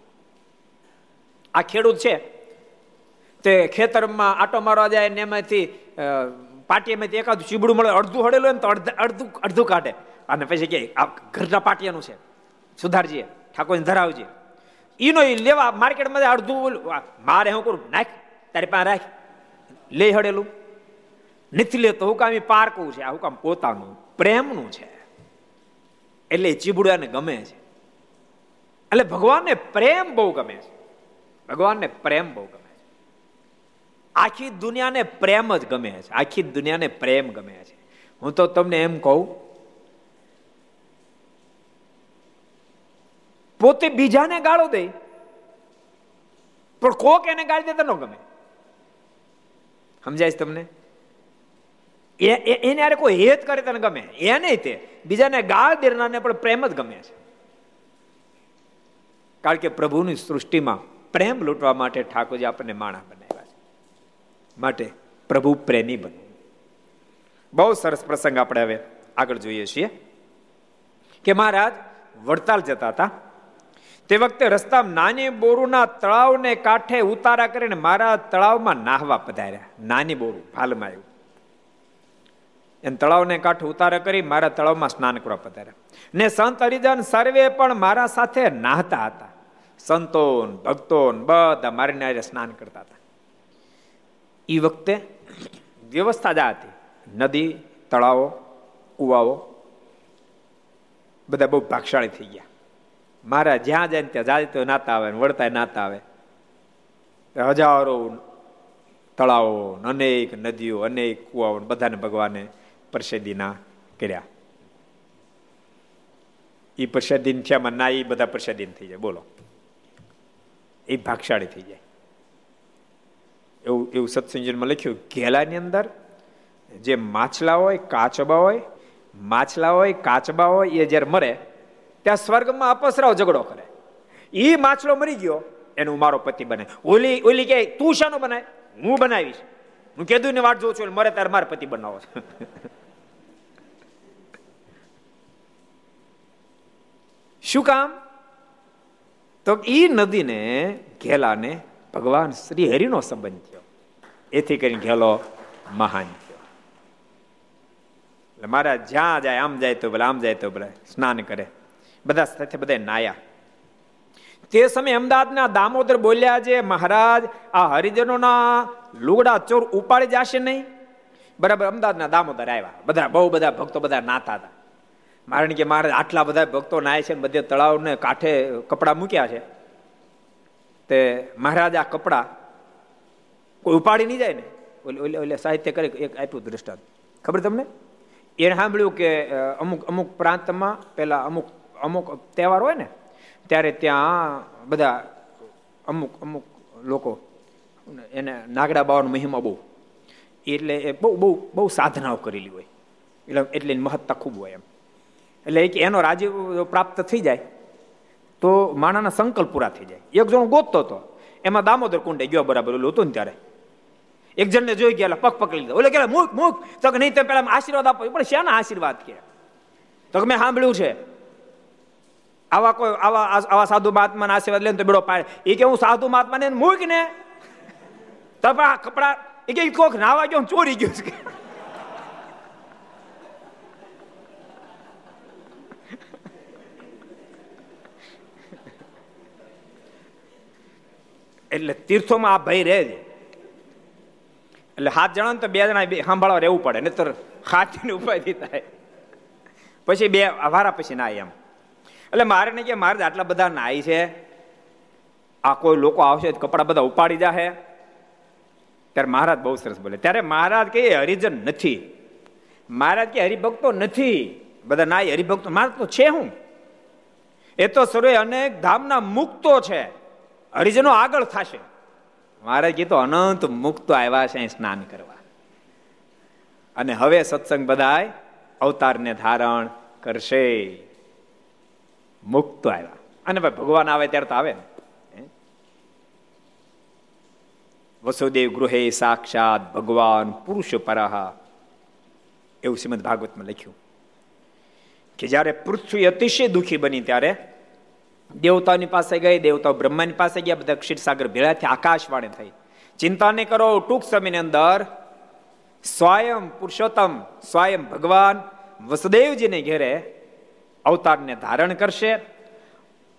S2: આ ખેડૂત છે. તે ખેતરમાં આટો મારવા જાય ને એમાંથી પાટીએમાંથી એકાદું ચીબડું મળે, અડધું હડેલું હોય ને તો અડધું અડધું કાઢે. અને પછી કે આ ઘરના પાટિયાનું છે. સુધારજીએ ઠાકોરને ધરાવજે. ઈનો એ લેવા માર્કેટમાં અડધું મારે હું કરું? નાખ, તારી પાસે રાખ. લે હડેલું નથી લેતો, હું કામ પારકું છે, આ હુકામ પોતાનું, પ્રેમનું છે. એટલે ચીબડું એને ગમે છે. એટલે ભગવાનને પ્રેમ બહુ ગમે છે. ભગવાનને પ્રેમ બહુ ગમે છે. આખી દુનિયાને પ્રેમ જ ગમે છે. આખી દુનિયાને પ્રેમ ગમે છે. હું તો તમને એમ કહું, પોતે બીજાને ગાળો દે, પણ કોક એને ગાળી દેતા ન ગમે. સમજાય તમને? એને યારે કોઈ હેત કરે તને ગમે? એને તે. બીજાને ગાળ દેનારને પણ પ્રેમ જ ગમે છે. કારણ કે પ્રભુની સૃષ્ટિમાં પ્રેમ લૂંટવા માટે ઠાકોરજી આપણને માણા બનાવ્યા છે. માટે પ્રભુ પ્રેમી બનવું બહુ સરસ પ્રસંગ આપણે હવે આગળ જોઈએ છીએ. કે મહારાજ, વડતાલ જતા હતા. તે વખતે રસ્તા નાની બોરુના તળાવને કાંઠે ઉતારા કરીને મારા તળાવમાં નાહવા પધાર્યા. નાની બોરું ભાલમાં આવ્યું એને તળાવને કાંઠે ઉતારે કરી મારા તળાવમાં સ્નાન કરવા પધાર્યા. ને સંત હરિજન સર્વે પણ મારા સાથે નાહતા હતા. સંતોન, ભક્તોન બધા મારીને આજે સ્નાન કરતા હતા. એ વખતે વ્યવસ્થા જ હતી. નદી, તળાવો, કુવાઓ બધા બહુ ભાગશાળી થઈ ગયા. મારા જ્યાં જાય ત્યાં જાય તો નાતા આવે વળતા નાતા આવે. હજારો તળાવો અનેક નદીઓ, અનેક કુવાઓ બધાને ભગવાને પ્રસિદ્ધિના કર્યા એ પ્રસાદીન થયામાં ના એ બધા પ્રસાદીન થઈ જાય બોલો એ ભાગશાળી થઈ જાય એવું એવું સત્સંજનમાં લખ્યું ઘેલાની અંદર જે માછલા હોય કાચબા હોય માછલા હોય કાચબા હોય એ જ્યારે મરે ત્યાં સ્વર્ગમાં અપસરાવ ઝઘડો કરે એ માછલો મરી ગયો એનું મારો પતિ બને ઓલી ઓલી કે તું શાનો બનાય હું બનાવીશ હું કીધું ને વાટ જોઉં છું મરે તારે મારે પતિ બનાવો શું કામ? તો એ નદીને, ઘેલાને ભગવાન શ્રી હરિનો સંબંધ થયો. એથી કરીને ઘેલો મહાન થયો. એટલે મારા જ્યાં જાય, આમ જાય તો ભલે, આમ જાય તો ભલે, સ્નાન કરે. બધા સાથે બધા નાયા. તે સમયે અમદાવાદના દામોદર બોલ્યા છે, મહારાજ, આ હરિજનોના લુગડા ચોર ઉપાડી જશે નહીં? બરાબર, અમદાવાદના દામોદર આવ્યા. બધા, બહુ બધા ભક્તો બધા નાતા હતા. કારણ કે મારે આટલા બધા ભક્તો નાય છે બધે તળાવને કાંઠે કપડાં મૂક્યા છે. તે મહારાજ આ કપડા કોઈ ઉપાડી નહીં જાય ને? ઓલે ઓલે સાહિત્ય કરે એક આપ્યું દ્રષ્ટાંત. ખબર તમને? એને સાંભળ્યું કે અમુક અમુક પ્રાંતમાં પહેલાં અમુક અમુક તહેવાર હોય ને, ત્યારે ત્યાં બધા અમુક અમુક લોકો, એને નાગડા બાવાનો મહિમા બહુ. એટલે એ બહુ બહુ બહુ સાધનાઓ કરેલી હોય. એટલે એટલે મહત્તા ખૂબ હોય એમ. એટલે એક એનો રાજીવ પ્રાપ્ત થઈ જાય. તો માણાના સંકલ્પ પૂરા થઈ જાય. એક જણો ગોતતો હતો. એમાં દામોદર કુંડે ગયો બરાબર, ઓલું હતું ને ત્યારે. એક જણને જોઈ ગયા પગ પકડી લીધો. ઓલે કે મુખ મુખ તો નહીં તો પેલા આશીર્વાદ આપો. પણ શેના આશીર્વાદ કે? તો મેં સાંભળ્યું છે. આવા કોઈ, આવા આવા સાધુ મહાત્માના આશીર્વાદ લે તો બેડો પાડે. એ કે હું સાધુ મહાત્માને મૂક ને તપા કપડા એ કે કોક નાવા ગયો ચોરી ગયો છે. એટલે તીર્થોમાં આ ભય રહે જ એટલે હાથ જણા તો બે જણા સાંભળવા રહેવું પડે, નહીતર હાથીને ઉપાધિ થાય. પછી બે વારા પછી ના એમ. એટલે મારે નહીં કે મારે આટલા બધા નાય છે. આ કોઈ લોકો આવશે કપડા બધા ઉપાડી જાહે. ત્યારે મહારાજ બહુ સરસ બોલે. ત્યારે મહારાજ કે હરિજન નથી. મહારાજ કે હરિભક્તો નથી. બધા નાય, હરિભક્તો, મારા તો છે હું. એ તો સર્વે અનેક ધામના મુક્તો છે. હરિજનો આગળ થશે. મહારાજ કીધું, અનંત મુક્તો આવ્યા છે સ્નાન કરવા. અને હવે સત્સંગ બધાય અવતારને ધારણ કરશે. મુક્ત આવ્યા. અને ભાઈ ભગવાન આવે ત્યારે તો આવે ને. વસુદેવ ગૃહે સાક્ષાત ભગવાન પુરુષ પરાહા. એવું શ્રીમદ ભાગવતમાં લખ્યું. કે જ્યારે પૃથ્વી અતિશય દુઃખી બની ત્યારે દેવતાઓની પાસે ગઈ, દેવતાઓ બ્રહ્માની પાસે ગયા, બધા ક્ષીરસાગર થયા, આકાશવાણી થઈ. ચિંતા નહીં કરો, ટૂંક સમયની અંદર સ્વયં પુરુષોત્તમ, સ્વયં ભગવાન વસુદેવજીને ઘેરે અવતારને ધારણ કરશે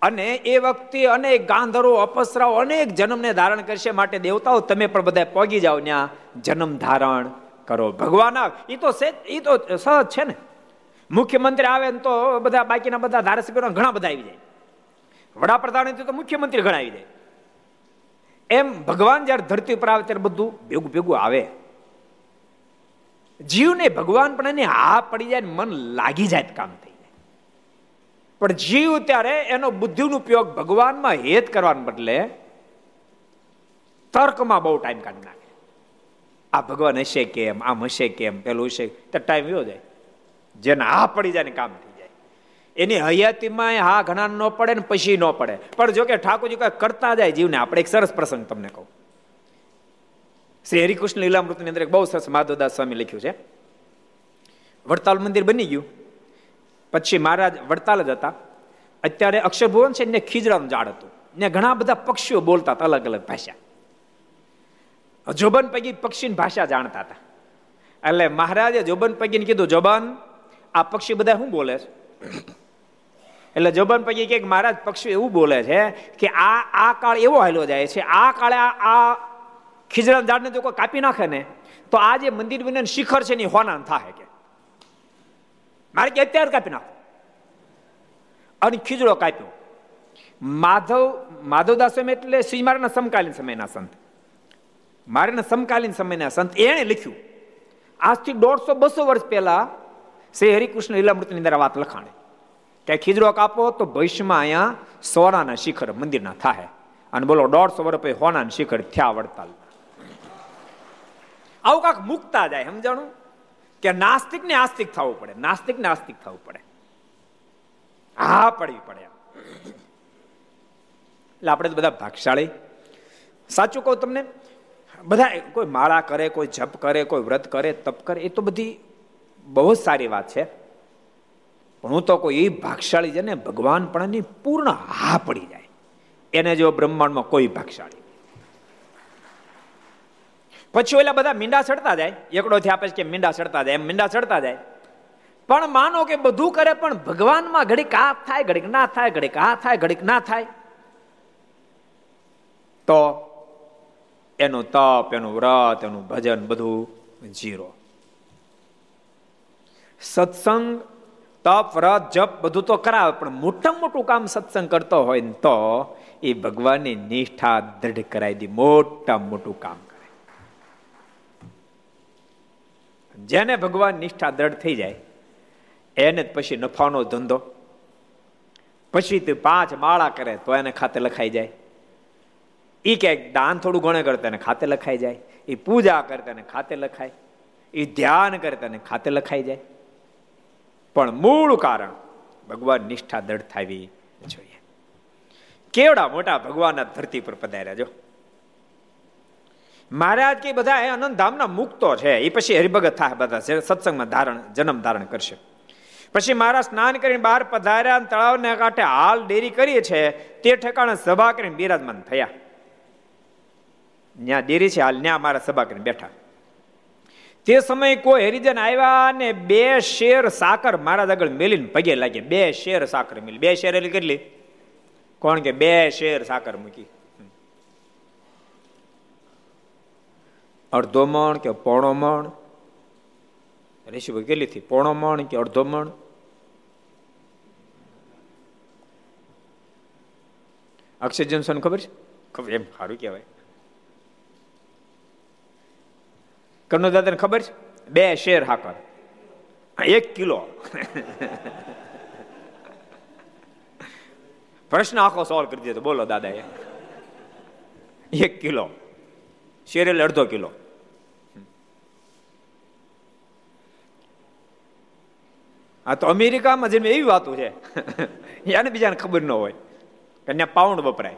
S2: અને એ વખતે અનેક ગાંધરો, અપસરાઓ, અનેક જન્મને ધારણ કરશે માટે દેવતાઓ, તમે પણ બધા પોગી જાઓ ત્યાં જન્મ ધારણ કરો. ભગવાન એ તો એ તો સહજ છે ને. મુખ્યમંત્રી આવે ને તો બધા બાકીના બધા ધારાસભ્યો ઘણા બધા આવી જાય. વડાપ્રધાન તો મુખ્યમંત્રી ગણાવી દે. એમ ભગવાન જયારે ધરતી ઉપર આવે ત્યારે બધું ભેગું ભેગું આવે. જીવને ભગવાન પણ એને હા પડી જાય મન લાગી જાય કામ થઈ જાય. પણ જીવ ત્યારે એનો બુદ્ધિનો ઉપયોગ ભગવાનમાં હેત કરવાને બદલે તર્કમાં બહુ ટાઈમ કાઢી નાખે. આ ભગવાન હશે કેમ, આમ હશે કેમ, પેલું હશે, તો ટાઈમ એવો જાય. જેને હા પડી જાય ને કામ થઈ એની હયાતીમાં હા ઘણા ન પડે ને પછી ન પડે. પણ જો કે ઠાકોરજી કઈ કરતા જાય જીવને, આપણે એક સરસ પ્રસંગ તમને કહું. શ્રી હરિકૃષ્ણ લીલામૃતની અંદર એક બહુ સરસ માધવદાસ સ્વામી લખ્યું છે. વડતાલ મંદિર બની ગયું. પછી મહારાજ વડતાલ જ હતા. અત્યારે અક્ષરભુવન છે ને ખીજડાનું ઝાડ હતું. ને ઘણા બધા પક્ષીઓ બોલતા હતા અલગ અલગ ભાષા. જોબન પૈકી પક્ષીની ભાષા જાણતા હતા. એટલે મહારાજે જોબન પૈકીને કીધું, જોબન, આ પક્ષી બધા શું બોલે છે? એટલે જોબન પૈકી કે મહારાજ પક્ષી એવું બોલે છે કે આ આ કાળ એવો હાલ્યો જાય છે. આ કાળે આ ખીજડા ઝાડને જો કોઈ કાપી નાખે ને, તો આ જે મંદિર બને શિખર છે ને હોનાન થાય કે. મારે કે અત્યારે કાપી નાખો. અને ખીજડો કાપ્યો. માધવ માધવદાસ એટલે શ્રી મારાના સમકાલીન સમયના સંત. મારાના સમકાલીન સમયના સંત. એણે લખ્યું, આજથી દોઢસો બસો વર્ષ પહેલા શ્રી હરિકૃષ્ણ લીલામૃતની અંદર વાત લખાણે. કે ખીજડો કાપો તો ભવિષ્યમાં અહીંયા સોનાના શિખર મંદિરના થાય અને બોલો, દોઢસો વર્ષ પછી હોનાના શિખર થયા વડતાલ આવું કાંક મૂકતા જાય, સમજાણું? કે નાસ્તિક ને આસ્તિક થવું પડે નાસ્તિક ને આસ્તિક થવું પડે. હા, પડવી પડે એટલે આપણે તો બધા ભાગશાળી. સાચું કહું તમને, બધા કોઈ માળા કરે, કોઈ જપ કરે, કોઈ વ્રત કરે, તપ કરે, એ તો બધી બહુ જ સારી વાત છે. પણ હું તો કોઈ એ ભાગશાળી છે ને ભગવાન પણ પૂર્ણ હા પડી જાય. એને જો બ્રહ્માંડમાં કોઈ ભાગશાળી પછી ઓલા બધા મીંડા ચડતા જાય. એકડો થયા પછી કે મીંડા ચડતા જાય, એમ મીંડા ચડતા જાય. પણ માનો કે બધું કરે પણ ભગવાનમાં ઘડીક આ થાય, ઘડીક ના થાય, ઘડીક આ થાય, ઘડીક ના થાય. તો એનું તપ, એનું વ્રત, એનું ભજન બધું જીરો સત્સંગ તપ, વ્રત, જપ બધું તો કરાવે, પણ મોટા મોટું કામ સત્સંગ કરતો હોય ને તો એ ભગવાનની નિષ્ઠા દ્રઢ કરાવી દી મોટા મોટું કામ કરે. જેને ભગવાન નિષ્ઠા દ્રઢ થઈ જાય, એને પછી નફાનો ધંધો. પછી તે પાંચ માળા કરે, તો એને ખાતે લખાઈ જાય. એ ક્યાંક દાન થોડું ગણે કરે એને ખાતે લખાઈ જાય. એ પૂજા કરતા એને ખાતે લખાય. એ ધ્યાન કરે તેને ખાતે લખાઈ જાય. પણ મૂળ કારણ ભગવાન નિષ્ઠા દ્રઢ થવી જોઈએ. કેવડા મોટા ભગવાનના ધરતી પર પધાર્યા જો. મહારાજ કે બધા અનંત ધામના મુક્તો છે. એ પછી હરિભગત થાય બધા સત્સંગમાં ધારણ, જન્મ ધારણ કરશે. પછી મારા સ્નાન કરીને બહાર પધાર્યા તળાવને કાંઠે હાલ ડેરી કરીએ છે. તે ઠેકાણે સભા કરીને બિરાજમાન થયા. ત્યાં ડેરી છે, હાલ ત્યાં મારા સભા કરીને બેઠા. તે સમયે કોઈ હરિજન આવ્યા ને બે શેર સાકર મારા આગળ મેલીને પગે લાગે બે શેર સાકર મેલી. બે શેર એટલે કેટલી? કોણ કે બે શેર સાકર મૂકી? અડધો મણ કે પોણો મણ? ઋષિભાઈ કેટલી થી પોણો મણ કે અડધો મણ? અક્ષય જનસન ખબર છે? ખબર એમ સારું કહેવાય. કનો દાદાને ખબર છે? બે શેર હાકર. એક કિલો. પ્રશ્ન આખો સોલ્વ કરી દીધો. બોલો દાદા એક કિલો. શેર એટલે અડધો કિલો. આ તો અમેરિકામાં જેમ એવી વાતો છે. યાને બીજાને ખબર ન હોય. કે ત્યાં પાઉન્ડ વપરાય.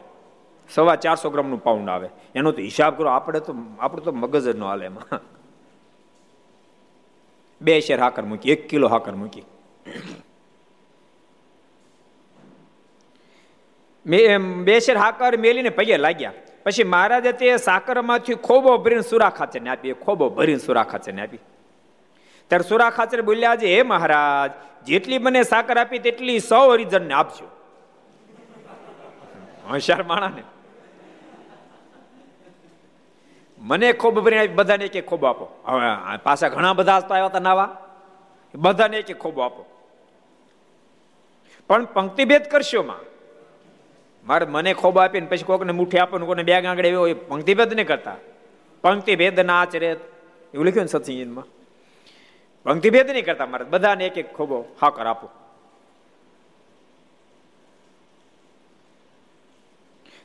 S2: સવા ચારસો ગ્રામનું પાઉન્ડ આવે. એનો તો હિસાબ કરો, આપણે તો આપણે તો મગજ જ ન હાલે એમાં. બે શેર હાકર મૂકી, એક કિલો હાકર મૂકી. બે શેર હાકર મેલીને પગે લાગ્યા. પછી મહારાજે તે સાકરમાંથી ખોબો ભરીને સુરા ખાચરને આપી ખોબો ભરીને સુરા ખાચરને આપી. ત્યારે સુરા ખાચર બોલ્યા છે હે મહારાજ, જેટલી મને સાકર આપી, તેટલી સૌ હરિજનને આપજો. હોશિયાર માણાને મને ખોબ ભરીને બધાને એક ખોબો આપો. હવે પાછા ઘણા બધા તો આવ્યા હતા નાવા. બધાને એક ખોબો આપો. પણ પંક્તિભેદ કરશો માં? મારે મને ખોબો આપીને પછી કોકને મુઠ્ઠી આપો ને કોને બે આંગળે એવો પંક્તિભેદ નહીં કરતા. પંક્તિભેદ ના આચરે. એવું લખ્યું ને સત્સંગમાં પંક્તિભેદ નહીં કરતા મારે. બધાને એક એક ખોબો હાકર આપો.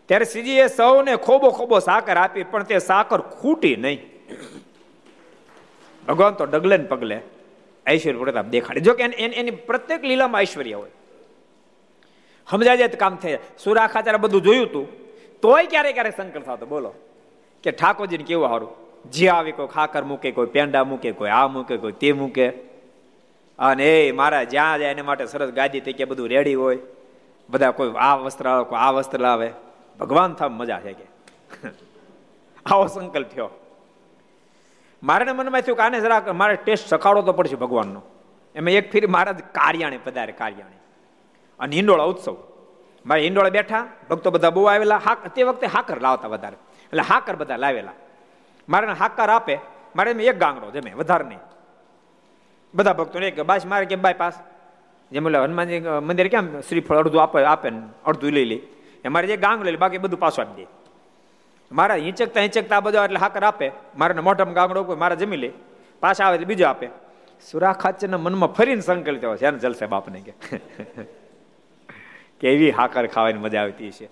S2: ત્યારે શ્રીજીએ સૌને ખોબો ખોબો સાકર આપી, પણ તે સાકર ખૂટી નહીં. ભગવાન તો ડગલે ને પગલે ઐશ્વર્ય પ્રતાપ દેખાડે. જો કે એની પ્રત્યેક લીલામાં ઐશ્વર્ય હોય. સમજાય જાય કામ થાય. સુરા ત્યારે બધું જોયું તું. તોય ક્યારેક ક્યારેક સંકલ્પ થતો. બોલો. કે ઠાકોરજીને કેવું સારું જે આવે કોઈ ખાકર મૂકે, કોઈ પેંડા મૂકે, કોઈ આ મૂકે, કોઈ તે મૂકે. અને એ મારા જ્યાં જાય એને માટે સરસ ગાદી થઈ કે બધું રેડી હોય. બધા કોઈ આ વસ્ત્ર આવે, કોઈ આ વસ્ત્ર લાવે. ભગવાન થામ મજા છે કે આવો સંકલ્પ થયો. મારે મનમાં થયું કે આને જરા મારે ટેસ્ટ સખાડો તો પડશે ભગવાનનો. એમાં એક ફીર મારા કાર્યાણે, પધારે કાર્યાણે. અને હિંડોળા ઉત્સવ. મારે હિંડોળા બેઠા, ભક્તો બધા બહુ આવેલા, હાક, તે વખતે હાકર લાવતા વધારે. એટલે હાકર બધા લાવેલા. મારે હાકર આપે, મારે એમ એક ગાંગડો જમે, વધારે નહીં. બધા ભક્તોને એક બાસ, મારે કે, બાય, પાસ. જેમ એટલે હનુમાનજી મંદિર કેમ શ્રીફળ અડધું આપે આપે ને અડધું લઈ લે. એ મારે જે ગાંગ લઈ બાકી બધું પાછું આપી દે. મારા હિંચકતા હિંચકતા બધા એટલે હાકર આપે. મારે મોઢામાં ગાંગડો કોઈ મારા જમી લે. પાછા આવે એટલે બીજો આપે. સુરા ખાચરના મનમાં ફરીને સંકલ્પ થયો છે. એને જલસે બાપને કે. કેવી હાકર ખાવાની મજા આવતી છે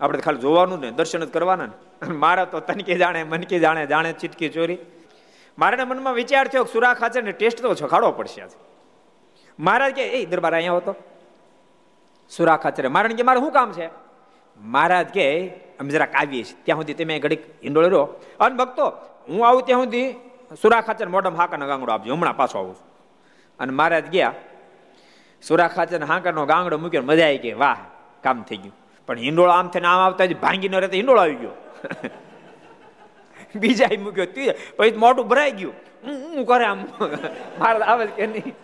S2: આપણે ખાલી જોવાનું ને દર્શન જ કરવાના ને. મારા તો તનકે જાણે મનકે જાણે જાણે ચીટકી ચોરી. મારાના મનમાં વિચાર થયો સુરા ખાચર ને ટેસ્ટ તો છખાડવો પડશે આજે. મહારાજ કે, એ દરબાર અહીંયા હતો સુરા ખાચરે. મારણ કે, મારે શું કામ છે? મહારાજ કે, અમે જરાક આવીએ છીએ. ત્યાં સુધી તમે ઘડીક હિંડોળ રહો. અને ભક્તો, હું આવું ત્યાં સુધી સુરા ખાચર મોઢમ હાકાનો ગાંગડો આપજો. હમણાં પાછો આવું અને મહારાજ ગયા. સુરા ખાચર હાંકરનો ગાંગડો મૂક્યો મજા આવી ગઈ વાહ, કામ થઈ ગયું. પણ હિંડોળ આમ થઈને આમ આવતા જ ભાંગી ન રહેતા હિંડોળ આવી ગયો. બીજા મૂક્યો. પછી મોટું ભરાઈ ગયું. હું કરે આમ? મારે આવે કે નહીં.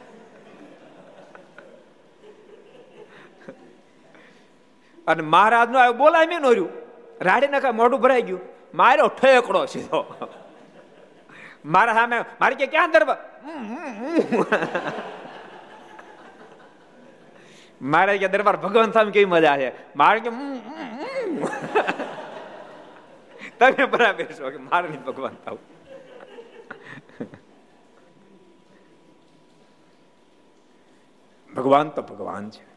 S2: અને મહારાજ મહારાજનું આવ્યું બોલાવી નોર્યું. રાડી નાખા મોઢું ભરાઈ ગયું. મારો ઠેકડો સીધો. મારા સામે મારે કે ક્યાં દરબાર મારે કે દરબાર ભગવાન સામે કેવી મજા છે? મારે કે તમે બરાબર છો કે મારે નહીં ભગવાન થાવ. ભગવાન તો ભગવાન છે.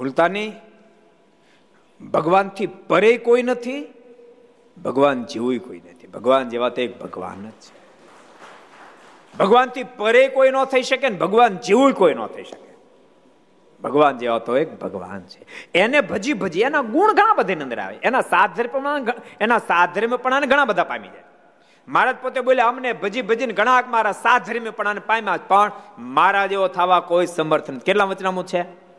S2: ભૂલતા નહીં ભગવાનથી પરે કોઈ નથી? ભગવાન જેવું કોઈ નથી. ભગવાન જેવા તો એક ભગવાન જ છે. ભગવાનથી પરે કોઈ ન થઈ શકે ને ભગવાન જેવું કોઈ ન થઈ શકે. ભગવાન જેવા તો એક ભગવાન છે. એને ભજી ભજી એના ગુણ ઘણા બધા અંદર આવે. એના સાધર્ય એના સાધર્મપણાને ઘણા બધા પામી જાય. મહારાજ પોતે બોલ્યા, અમને ભજી ભજીને ઘણા મારા સાધર્મપણાને પામ્યા પણ મારા જેવો થવા કોઈ સમર્થન કેટલા વચનામું છે?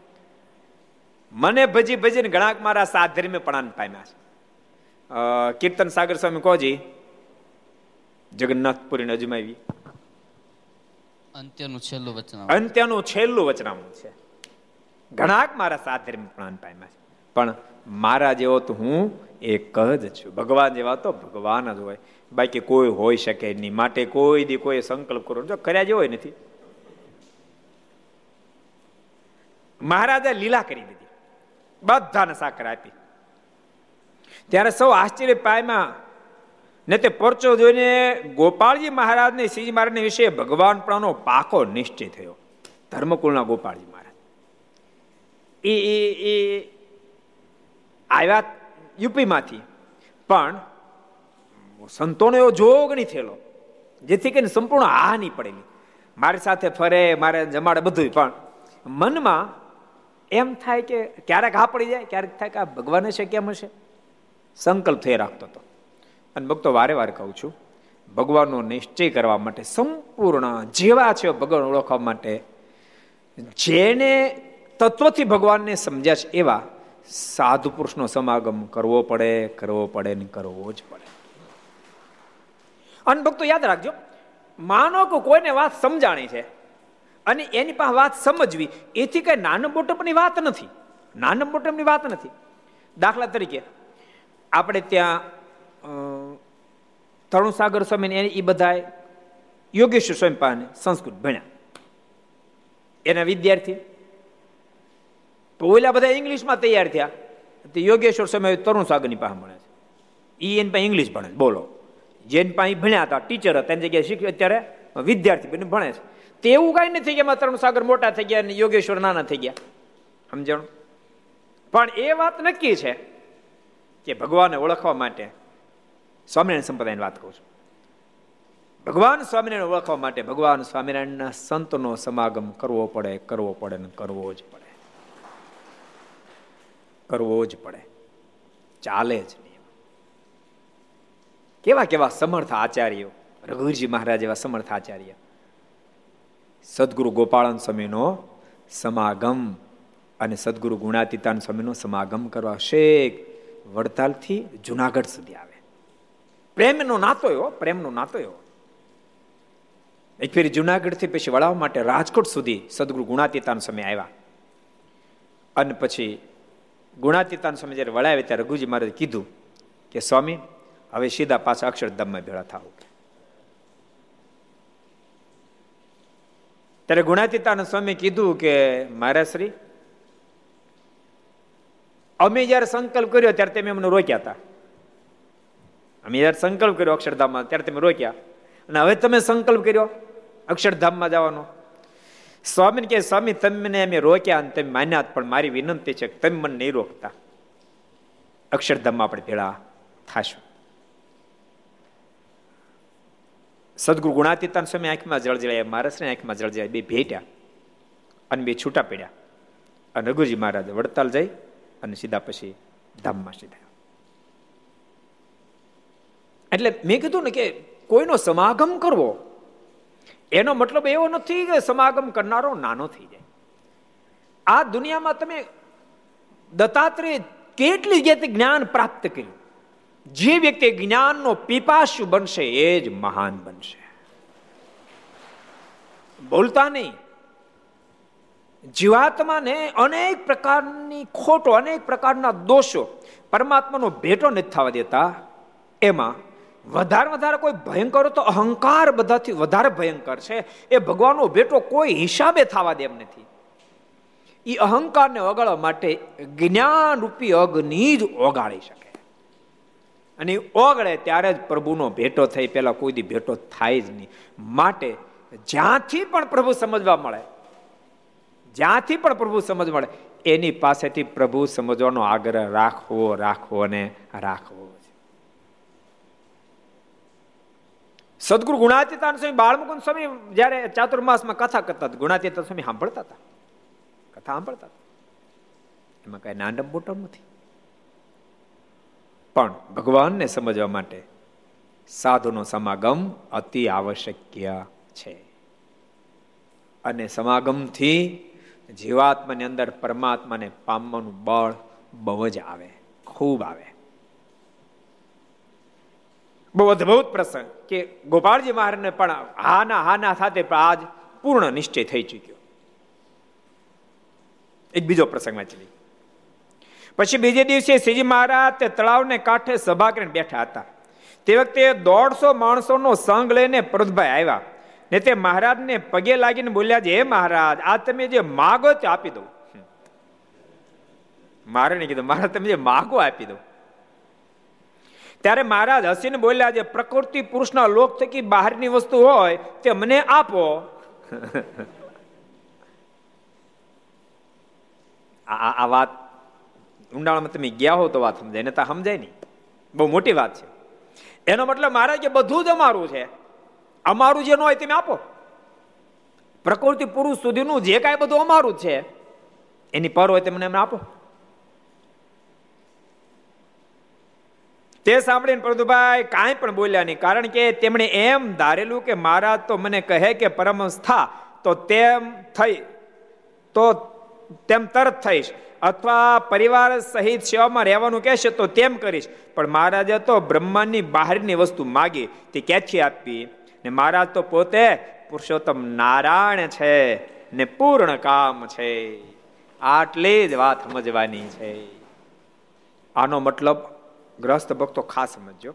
S2: મને ભજી ભજીને ઘણાક મારા સાધર્યપણાને પામ્યા છે. કીર્તન સાગર સ્વામી કોજી જગન્નાથપુરીને અજમાવી.
S4: અંત્યનું છેલ્લું વચન
S2: અંત્યનું છેલ્લું વચનામું છે. ઘણાક મારા સાધર્મે પ્રાણ પામ્યા છે. પણ મારા જેવો તો હું એક જ છું. ભગવાન જેવા તો ભગવાન જ હોય. બાકી કોઈ હોઈ શકે નહીં માટે કોઈ દી કોઈ સંકલ્પ કરો જો કર્યા જેવો નથી. મહારાજા લીલા કરી દીધી. બધાને સાકર આપી. ત્યારે સૌ આશ્ચર્ય પામ્યા ને તે પરચો જોઈને ગોપાળજી મહારાજને શ્રીજી મહારાજને વિશે ભગવાન પ્રાણનો પાકો નિશ્ચય થયો. ધર્મકુળના ગોપાળજી મહારાજ. એ એ આવ્યા યુપીમાંથી. પણ સંતોનો એવો જોગ નહીં થયેલો. જેથી કરીને સંપૂર્ણ હા નહીં પડેલી. મારી સાથે ફરે, મારે જમાડે બધું પણ મનમાં એમ થાય કે ક્યારેક હા પડી જાય, ક્યારેક થાય કે આ ભગવાન છે કેમ હશે? સંકલ્પ થઈ રાખતો હતો. અને ભક્તો વારે વારે કહું છું, ભગવાનનો નિશ્ચય કરવા માટે, સંપૂર્ણ જેવા છે ભગવાન ઓળખવા માટે, જેને તત્વથી ભગવાનને સમજ્યા છે એવા સાધુ પુરુષનો સમાગમ કરવો પડે કરવો પડે ને કરવો જ પડે. અને ભક્તો યાદ રાખજો, માનો કે કોઈને વાત સમજાણી છે અને એની પાસે વાત સમજવી, એથી કઈ નાનું મોટપની વાત નથી. નાનું મોટપની વાત નથી. દાખલા તરીકે, આપણે ત્યાં તરુણસાગર સ્વામી એ બધા યોગેશ્વર સ્વામી પાસે સંસ્કૃત ભણ્યા. એના વિદ્યાર્થી. ઓલા બધા ઇંગ્લિશમાં તૈયાર થયા. તે યોગેશ્વર સ્વામી તરુણ સાગરની પાસે ભણે છે. એ એની પાસે ઇંગ્લિશ ભણે બોલો. જેની પાસે ભણ્યા હતા, ટીચર હતા એની જગ્યાએ શીખ્યું, અત્યારે વિદ્યાર્થી બને ભણે છે. તે એવું કાંઈ નથી કે એમાં તરુણ સાગર મોટા થઈ ગયા અને યોગેશ્વર નાના થઈ ગયા. સમજણ? પણ એ વાત નક્કી છે કે ભગવાનને ઓળખવા માટે સ્વામિનારાયણ સંપ્રદાયની વાત કહું છું. ભગવાન સ્વામિનારાયણ ઓળખવા માટે ભગવાન સ્વામિનારાયણના સંતનો સમાગમ કરવો પડે કરવો પડે ને કરવો જ પડે. કરવો જ પડે. ચાલે જ નહીં. કેવા કેવા સમર્થ આચાર્યો, રઘુવીરજી મહારાજ એવા સમર્થ આચાર્ય. સદગુરુ ગોપાળન સ્વામીનો સમાગમ અને સદગુરુ ગુણાતીતાન સ્વામીનો સમાગમ કરવા શેખ વડતાલથી જુનાગઢ સુધી આવે. પ્રેમનો નાતો એવો, પ્રેમનો નાતો એવો. એક ફેરી જુનાગઢથી પછી વળાવવા માટે રાજકોટ સુધી સદગુરુ ગુણાતીતાન સમય આવ્યા. અને પછી ગુણાતીતાન સ્વામી જ્યારે વળાવે ત્યારે રઘુજી મહારાજ કીધું કે સ્વામી, હવે સીધા પાછા અક્ષરધામમાં ભેળા થાવ ત્યારે ગુણાતીતાનંદ સ્વામી કીધું કે મારા શ્રી અમે જયારે સંકલ્પ કર્યો ત્યારે તમે અમને રોક્યા હતા. અમે જયારે સંકલ્પ કર્યો અક્ષરધામમાં ત્યારે તમે રોક્યા. અને હવે તમે સંકલ્પ કર્યો અક્ષરધામમાં જવાનો. સ્વામીને કે સ્વામી, તમને અમે રોક્યા અને તમે માન્યા પણ મારી વિનંતી છે કે તમે મને નહીં રોકતા. અક્ષરધામમાં આપણે ભેળા થાશું. સદગુરુ ગુણાતીતાન સ્વામી આંખમાં જળ જળાય, મહારાજની આંખમાં જળ જળાય, બે ભેટ્યા અને બે છૂટા પડ્યા. અને રઘુજી મહારાજ વડતાલ જઈ અને સીધા પછી ધામમાં સીધા એટલે મેં કીધું ને કે કોઈનો સમાગમ કરવો, એનો મતલબ એવો નથી કે સમાગમ કરનારો નાનો થઈ જાય. આ દુનિયામાં તમે દત્તાત્રેય કેટલી જ્ઞાન પ્રાપ્ત કર્યું જે વ્યક્તિ જ્ઞાનનો પીપાશુ બનશે, એ જ મહાન બનશે. બોલતા નહીં. જીવાત્માને અનેક પ્રકારની ખોટો, અનેક પ્રકારના દોષો પરમાત્માનો ભેટો નથી થવા દેતા. એમાં વધારે વધારે કોઈ ભયંકર તો અહંકાર બધાથી વધારે ભયંકર છે. એ ભગવાનનો ભેટો કોઈ હિસાબે થવા દે એમ નથી. એ અહંકારને ઓગાળવા માટે જ્ઞાન રૂપી અગ્નિ જ ઓગાળી શકે. અને ઓગળે ત્યારે જ પ્રભુનો ભેટો થઈ પેલા કોઈ દી ભેટો થાય જ નહીં. માટે જ્યાંથી પણ પ્રભુ સમજવા મળે, જ્યાંથી પણ પ્રભુ સમજ મળે, એની પાસેથી પ્રભુ સમજવાનો આગ્રહ રાખવો રાખવો અને રાખવો સદગુરુ ગુણાતીતાન સ્વામી, બાળમુકુંદ સ્વામી જયારે ચાતુર્માસમાં કથા કરતા ગુણાતીતા સ્વામી સાંભળતા હતા? કથા સાંભળતા હતા? એમાં કઈ નાનમ બોટમ નથી. પણ ભગવાનને સમજવા માટે સાધુનો સમાગમ અતિ આવશ્યક છે. અને સમાગમથી જીવાત્માની અંદર પરમાત્માને પામવાનું બળ બહુ જ આવે, ખૂબ આવે. બહુ અદભુત પ્રસંગ કે ગોપાળજી મહારાજને પણ હાના હાના સાથે આજ પૂર્ણ નિશ્ચય થઈ ચૂક્યો. એક બીજો પ્રસંગ વાંચી પછી બીજે દિવસે શ્રીજી મહારાજ તે તળાવને કાંઠે સભા કરીને બેઠા હતા. તે વખતે દોઢસો માણસોનો સંઘ લઈને પ્રદભાઈ આવ્યા ને તે મહારાજને પગે લાગીને બોલ્યા છે, હે મહારાજ, આ તમે જે માગો તે આપી દઉં. મારે કીધું મહારાજ તમે જે માગો આપી દઉં. ત્યારે મહારાજ હસીને બોલ્યા છે, પ્રકૃતિ પુરુષના લોક થકી બહારની વસ્તુ હોય તે મને આપો. આ વાત ઊંડાણમાં તમે ગયા હો તો વાત સમજાય. ને તો સમજાય નહીં. બહુ મોટી વાત છે. એનો મતલબ મારે કે બધું જ અમારું છે. અમારું જે ન હોય તમે આપો. પ્રકૃતિ પુરુષ સુધીનું જે કાંઈ બધું અમારું છે, એની પર હોય તેમને આપો. તે સાંભળીને પ્રદુભાઈ કાંઈ પણ બોલ્યા નહીં. કારણ કે તેમણે એમ ધારેલું કે મહારાજ તો મને કહે કે પરમસ્થા તો તેમ થઈ, તો તેમ તરત થઈશ. અથવા પરિવાર સહિત સેવામાં રહેવાનું કહેશે તો તેમ કરીશ. પણ મહારાજે તો બ્રહ્માંડની બહારની વસ્તુ માગી. તે ક્યાંથી આપી? ને મહારાજ તો પોતે પુરુષોત્તમ નારાયણ છે ને પૂર્ણ કામ છે. આટલી જ વાત સમજવાની છે. આનો મતલબ ગ્રસ્ત ભક્તો ખાસ સમજજો.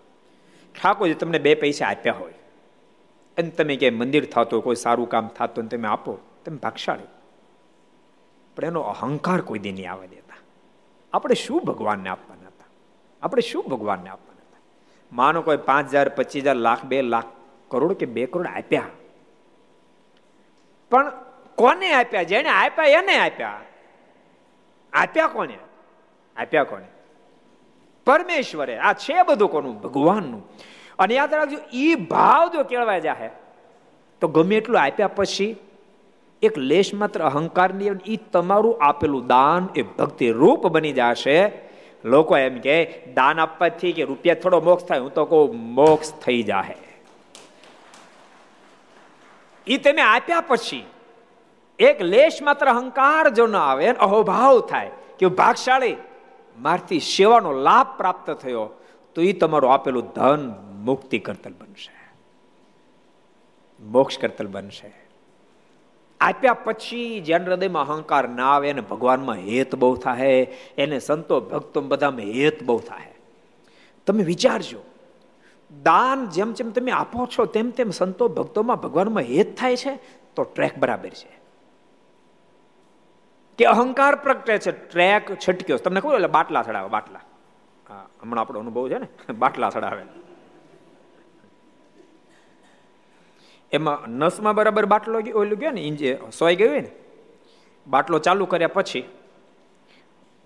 S2: ઠાકોરજી તમને બે પૈસા આપ્યા હોય. અને તમે ક્યાંય મંદિર થતું, કોઈ સારું કામ થતું તમે આપો. તમે ભાગશાળી. પણ એનો અહંકાર કોઈ દી નહીં આવવા દેતા. આપણે શું ભગવાનને આપવાના હતા? આપણે શું ભગવાનને આપવાના હતા? માનો કોઈ પાંચ હજાર, પચીસ હજાર, લાખ, બે લાખ, કરોડ કે બે કરોડ આપ્યા. પણ કોને આપ્યા? જેને આપ્યા, એને આપ્યા. આપ્યા કોને? આપ્યા કોને? પરમેશ્વરે. આ છે બધું કોનું? ભગવાનનું. અને યાદ રાખજો એ ભાવ જો કેળવાય જાહે, તો ગમે એટલું આપ્યા પછી એક લેશ માત્ર અહંકારની એ તમારું આપેલું દાન એ ભક્તિ રૂપ બની જશે. લોકો એમ કે, દાન આપવાથી કે રૂપિયા થોડો મોક્ષ થાય, હું તો કહું, મોક્ષ થઈ જાહે. એ તમે આપ્યા પછી એક લેશ માત્ર અહંકાર જો ન આવે અહોભાવ થાય કે ભાગશાળી, મારથી સેવાનો લાભ પ્રાપ્ત થયો, તો એ તમારું આપેલું ધન મુક્તિ કરતલ બનશે. મોક્ષ કરતલ બનશે. આપ્યા પછી જેન હૃદયમાં અહંકાર ના આવે એને ભગવાનમાં હેત બહુ થાય એને સંતો ભક્તો બધામાં હેત બહુ થાય તમે વિચારજો, દાન જેમ જેમ તમે આપો છો, તેમ તેમ સંતો ભક્તોમાં ભગવાનમાં હેત થાય છે, તો ટ્રેક બરાબર છે. કે અહંકાર પ્રગટે છે ટ્રેક છટક્યો. તમને ખબર એટલે બાટલા ચડાવે બાટલા. હા, હમણાં આપણો અનુભવ છે ને, બાટલા ચડાવે એમાં નસમાં બરાબર બાટલો ઓલું ગયો ને ઇંજે સોય ગયું ને, બાટલો ચાલુ કર્યા પછી,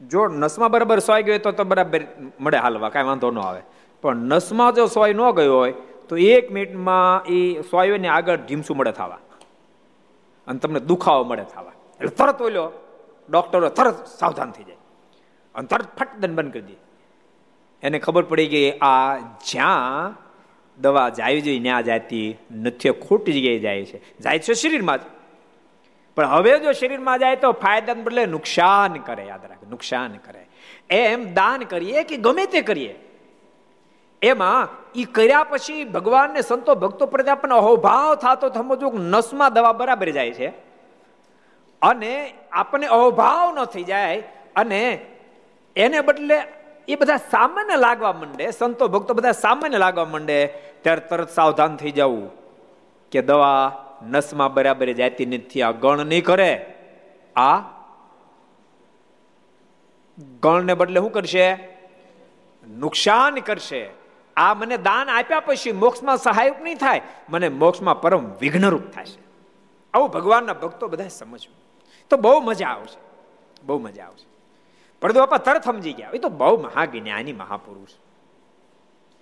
S2: જો નસમાં બરાબર સોય ગયો તો તો બરાબર મળે હાલવા, કાંઈ વાંધો ન આવે. પણ નસમાં જો સોય ન ગયો હોય, તો એક મિનિટમાં એ સોયને આગળ ઢીમસું મળે થવા. અને તમને દુખાવો મળે થવા. એટલે તરત ઓલ્યો ડોક્ટરો તરત સાવધાન થઈ જાય. અને તરત ફટ દન બંધ કરી દે. એને ખબર પડી ગઈ આ જ્યાં દવા જાય જોઈએ ત્યાં જાતી નથી ખોટી જગ્યાએ જાય છે. જાય છે શરીરમાં જ. પણ હવે જો શરીરમાં જાય તો ફાયદા બદલે નુકસાન કરે, યાદ રાખે, નુકસાન કરે. એમ દાન કરીએ કે ગમે તે કરીએ. એમાં એ કર્યા પછી ભગવાનને સંતો, ભક્તો પ્રત્યે આપણને અહોભાવ થતો સમજો નસમાં દવા બરાબર જાય છે. અને આપણને અહોભાવ ન થઈ જાય અને એને બદલે એ બધા સામાન્ય લાગવા માંડે, સંતો ભક્તો બધા સામાન્ય લાગવા માંડે, ત્યારે તરત સાવધાન થઈ જવું કે દવા નસમાં બરાબર જાતી નથી, આ ગણ નહીં કરે. આ ગણને બદલે શું કરશે? નુકસાન કરશે. આ મને દાન આપ્યા પછી મોક્ષમાં સહાયક નહીં થાય, મને મોક્ષમાં પરમ વિઘ્નરૂપ થશે. આવું ભગવાનના ભક્તો બધા સમજવું. તો બહુ મજા આવશે. બહુ મજા આવશે. પરંતુ બાપા તરત સમજી ગયા એ તો બહુ મહાજ્ઞાની મહાપુરુષ.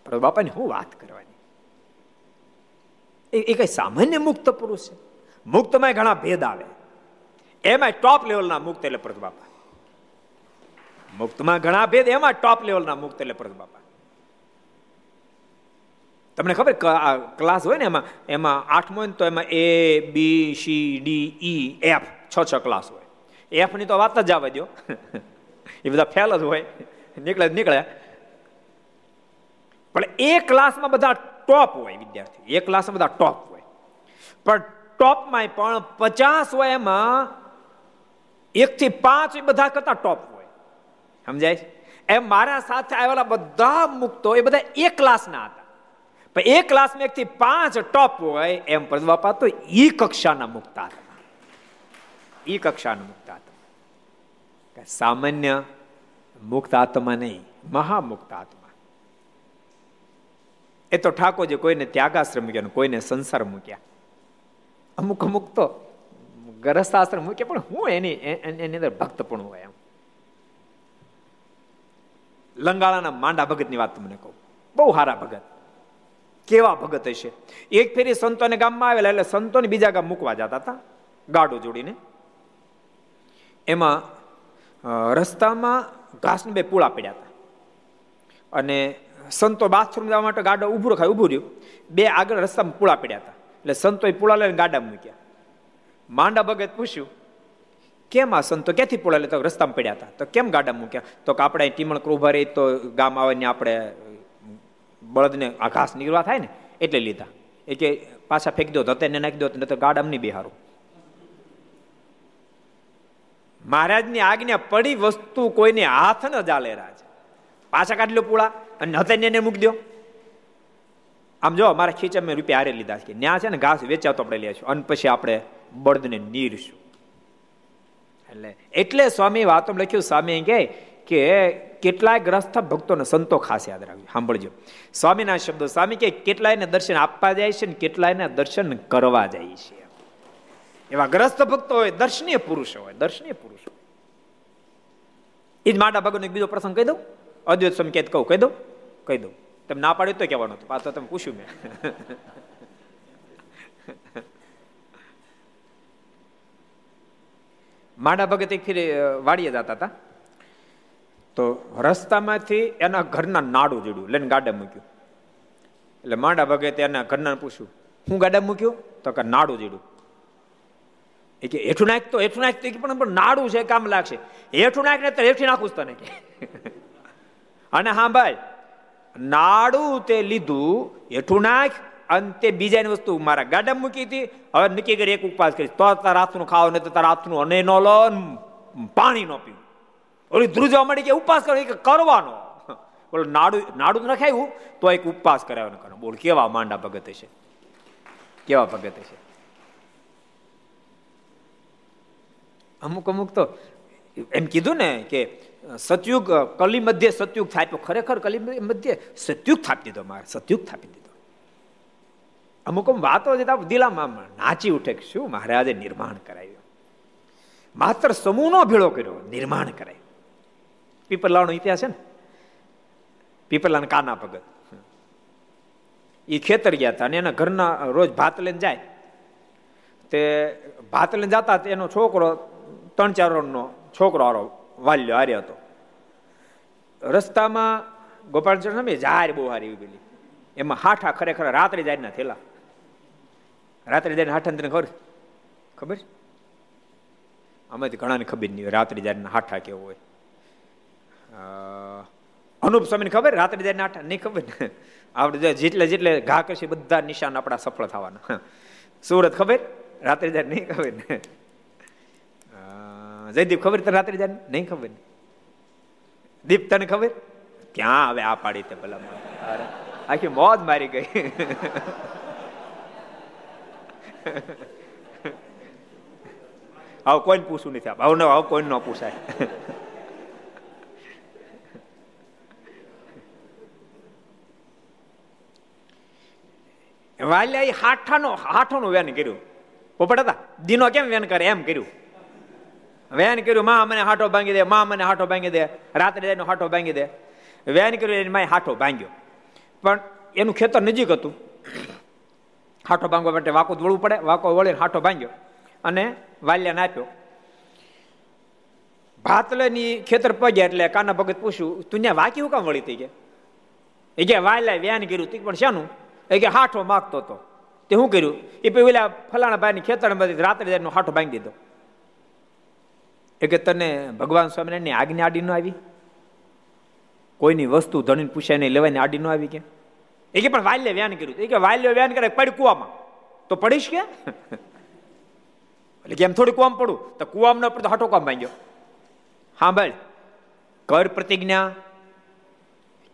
S2: પરંતુ બાપાની હું વાત કરવાની? એ કઈ સામાન્ય મુક્ત પુરુષ છે? મુક્તમાં ઘણા ભેદ આવે. એમાં ટોપ લેવલના મુક્ત એટલે પ્રત બાપા મુક્તમાં ઘણા ભેદ એમાં ટોપ લેવલના મુક્ત એટલે પ્રત બાપા તમને ખબર ક્લાસ હોય ને એમાં એમાં આઠમો તો એમાં A B C D E F છ છ ક્લાસ હોય એફની તો વાત જ આવે દો એ બધા ફેલ જ હોય. નીકળે નીકળે. પણ એ ક્લાસમાં બધા ટોપ હોય વિદ્યાર્થી એ ક્લાસમાં બધા ટોપ હોય. પણ ટોપમાં પણ પચાસ હોય એમાં એકથી પાંચ બધા કરતા ટોપ હોય. સમજાય એમ મારા સાથે આવેલા બધા મુક્તો એ બધા એક ક્લાસના હતા. પણ એક ક્લાસમાં એકથી પાંચ ટોપ હોય એમ બાપા તો ઈ કક્ષાના મુક્તા હતા. ઈ કક્ષાના મુક્તા હતા. સામાન્ય મુક્ત આત્મા નહીં, મહામુક્ત આત્મા. એ તો ઠાકોરજી કોઈને ત્યાગાશ્રમ મૂક્યા કોઈને સંસાર મૂક્યા. અમુક અમુક તો ગરસ્થાશ્રમ મૂક્યા, પણ હું એની એની અંદર ભક્ત પણ હોય એમ. લંગાળાના માંડા ભગતની વાત તમને કહું. બહુ સારા ભગત. કેવા ભગત હશે? એક ફેરી સંતોને ગામમાં આવેલા, એટલે સંતોને બીજા ગામ મૂકવા જતા હતા, ગાડો જોડીને. એમાં રસ્તામાં ઘાસને બે પૂળા પડ્યા હતા. અને સંતો બાથરૂમ જવા માટે ગાડો ઉભું રખાય ઉભું રહ્યું. બે આગળ રસ્તામાં પૂળા પડ્યા હતા. એટલે સંતોએ પૂળા લઈને ગાડા મૂક્યા. માંડા ભગત પૂછ્યું, કેમ આ સંતો ક્યાંથી પૂળા લેતા રસ્તામાં પડ્યા હતા. તો કેમ ગાડા મૂક્યા? તો કે આપણે ટીમણ ઊભા રહી, તો ગામ આવે ને આપણે બળદને આ ઘાસ નીકળવા થાય ને, એટલે લીધા. એ કે પાછા ફેંકી દો ધતેને નાખી દો તો ગાડામાં નહીં બિહારું. મહારાજની આજ્ઞા પડી વસ્તુ કોઈને હાથ ન જાલે રાજ. પાછા કાઢી લો પૂળા અને હતેને મૂકી દો આમ જો અમારા ખીચા મેં રૂપિયા હારે લીધા છે. ન્યા છે ને ઘાસ વેચાતો આપણે લેશું અને પછી આપણે બળદને નીરશું. એટલે એટલે સ્વામી વાતો લખ્યું, સ્વામી કહે કે કેટલાય ગ્રસ્થ ભક્તોને સંતો ખાસ યાદ રાખ્યું સાંભળજો. સ્વામીના શબ્દો, સ્વામી કે કેટલાયને દર્શન આપવા જાય છે ને કેટલાયને દર્શન કરવા જાય છે. એવા ગ્રસ્ત ભક્તો હોય, દર્શનીય પુરુષો હોય, દર્શનીય પુરુષો એ જ માટા એક બીજો પ્રસંગ કહી દઉં. અદ્વૈત કે કહું કહી દઉં કહી દઉં. તમે ના પાડ્યું તો કહેવાનું હતું. પાછો તમે પૂછ્યું મેં. માડા ભગત એક ફીરે વાડીએ જતા હતા. તો રસ્તામાંથી એના ઘરના નાડું જોડ્યું, લઈને ગાડા મૂક્યું. એટલે માંડા ભગતે એના ઘરના પૂછ્યું, હું ગાડા મૂક્યું? તો કે નાડું જોડ્યું. એ કે હેઠું નાખ તો, હેઠું નાખ તો પણ નાડું છે, કામ લાગશે. હેઠું નાખ ને તો હેઠી નાખું તને કે. અને હા ભાઈ નાડું તે લીધું, હેઠું નાખ, અને તે બીજાની વસ્તુ મારા ગાડા મૂકી હતી, હવે નક્કી કરી એક ઉપવાસ કરીશ. તો તારા હાથનું ખાવ, નહીં તો તારા હાથનું અને નો લો પાણી નો પીવું. ઓલી ધ્રુજવા મળી કે ઉપવાસ કરો કે કરવાનો. બોલો, નાડું નાડું નખાયું, તો એક ઉપવાસ કરાવવાનો કરો. બોલ, કેવા માંડા ભગત છે કેવા ભગત છે અમુક અમુક તો એમ કીધું ને કે સતયુગ કલી મધ્ય સતયુગ થાપ્યો. ખરેખર કલી મધ્ય સતયુગ થાપી દીધો મારે, સતયુગ થાપી દીધો. અમુક વાતો દિલામાં નાચી ઉઠે શું મહારાજે નિર્માણ કરાવ્યું માત્ર સમૂહનો ભેળો કર્યો, નિર્માણ કરાય. પીપરલાનો ઇતિહાસ છે ને? પીપરલાના કાના ભગત. એ ખેતર ગયા હતા અને એના ઘરના રોજ ભાત લઈને જાય. તે ભાત લઈને જતા એનો છોકરો ત્રણ ચાર રોડનો છોકરો આરો વાલ્યો હાર્યો હતો. રસ્તામાં ગોપાલચંદ્ર સ્વામી જાહેર બહુ હારી પેલી એમાં હાઠા ખરેખર રાત્રે જાહેરના થયેલા રાત્રે જઈને હાઠા, તને ખબર? ખબર? આમાંથી ઘણાને ખબર નહીં રાત્રે જાહેરના હાઠા કેવો હોય. અનુપ સ્વામીને ખબર? રાત્રે જાય નાટા નહીં ખબર આપણે જેટલે જેટલે ઘા કરશે, બધા નિશાન આપણા સફળ થવાના. સુરત ખબર? રાત્રે જાય નહીં ખબર ને? જયદીપ ખબર તને રાત્રે જાય નહીં ખબર. દીપ, તને ખબર? ક્યાં હવે આ પાડી તે પેલા આખી મોજ મારી ગઈ. આવું કોઈને પૂછવું નથી આવું આવું કોઈને ન પૂછાય. વાલ્યા હાઠાનો હાઠોનું વેન કર્યું. પોપટ હતા, દીનો કેમ વેન કરે? એમ કર્યું. વેન કર્યું, માં, મને હાટો ભાંગી દે, માં, મને હાટો ભાંગી દે. રાત્રે એનો હાટો ભાંગી દે. વેન કર્યું, એની માય હાટો ભાંગ્યો. પણ એનું ખેતર નજીક હતું. હાટો ભાંગવા માટે વાકો વળવું પડે. વાકો વળીને હાટો ભાંગ્યો અને વાલ્યાને આપ્યો. ભાતલેની ખેતર પગ્યા એટલે કાના ભગત પૂછ્યું, તું ત્યાં વાકી હું કામ વળી થઈ ગયા? એ કે વાલ્યા વ્યાન કર્યું તું, પણ શાનું? એ કે હાઠો માગતો હતો તે શું કર્યું? એ પછી ઓલા ફલાણા ભાઈની ખેતરમાંથી રાત્રે જઈને હાઠો ભાંગી દીધો. એ કે તને ભગવાન સ્વામિનારાયણની આજ્ઞા આડી ન આવી? કોઈની વસ્તુ ધણીને પૂછાય નહીં લેવાની આડી ન આવી કે? એ કે પણ વાલ્ય વ્યાન કર્યું એ કે વાલ્ય વ્યાન કરે પડ કુવામાં તો પડીશ કે? એટલે કે એમ થોડી કુવામ પડું. તો કુવામ ન પડતો હાટો કામ માંગ્યો હા ભાઈ કર પ્રતિજ્ઞા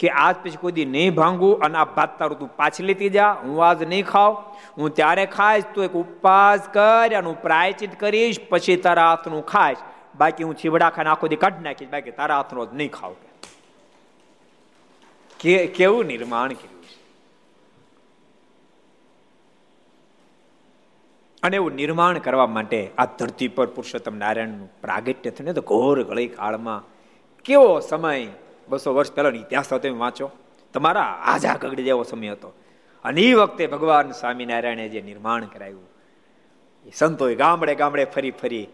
S2: કે આજ પછી કોઈ દી નહીં ભાંગું અને આ ભાત તારું તું પાછી લેતી જા. હું આજ નહીં ખાવ. હું ત્યારે ખાઈશ, તું એક ઉપવાસ કર અને હું પ્રાયચિત કરીશ, પછી તારા હાથનું ખાઈશ. બાકી હું ચીવડા ખાને આખો દી કાઢી નાખીશ. બાકી તારા હાથનો નહીં ખાવ કે. કેવું નિર્માણ કર્યું છે? અને એવું નિર્માણ કરવા માટે આ ધરતી પર પુરુષોત્તમ નારાયણનું પ્રાગટ્ય થયું. તો ઘોર ગળી કાળમાં કેવો સમય બસો વર્ષ પહેલાનો ઇતિહાસ તમે વાંચો? તમારા આજા કગડી જેવો સમય હતો. અને એ વખતે ભગવાન સ્વામિનારાયણે જે નિર્માણ કરાયું, એ સંતોએ ગામડે ગામડે ફરી ફરી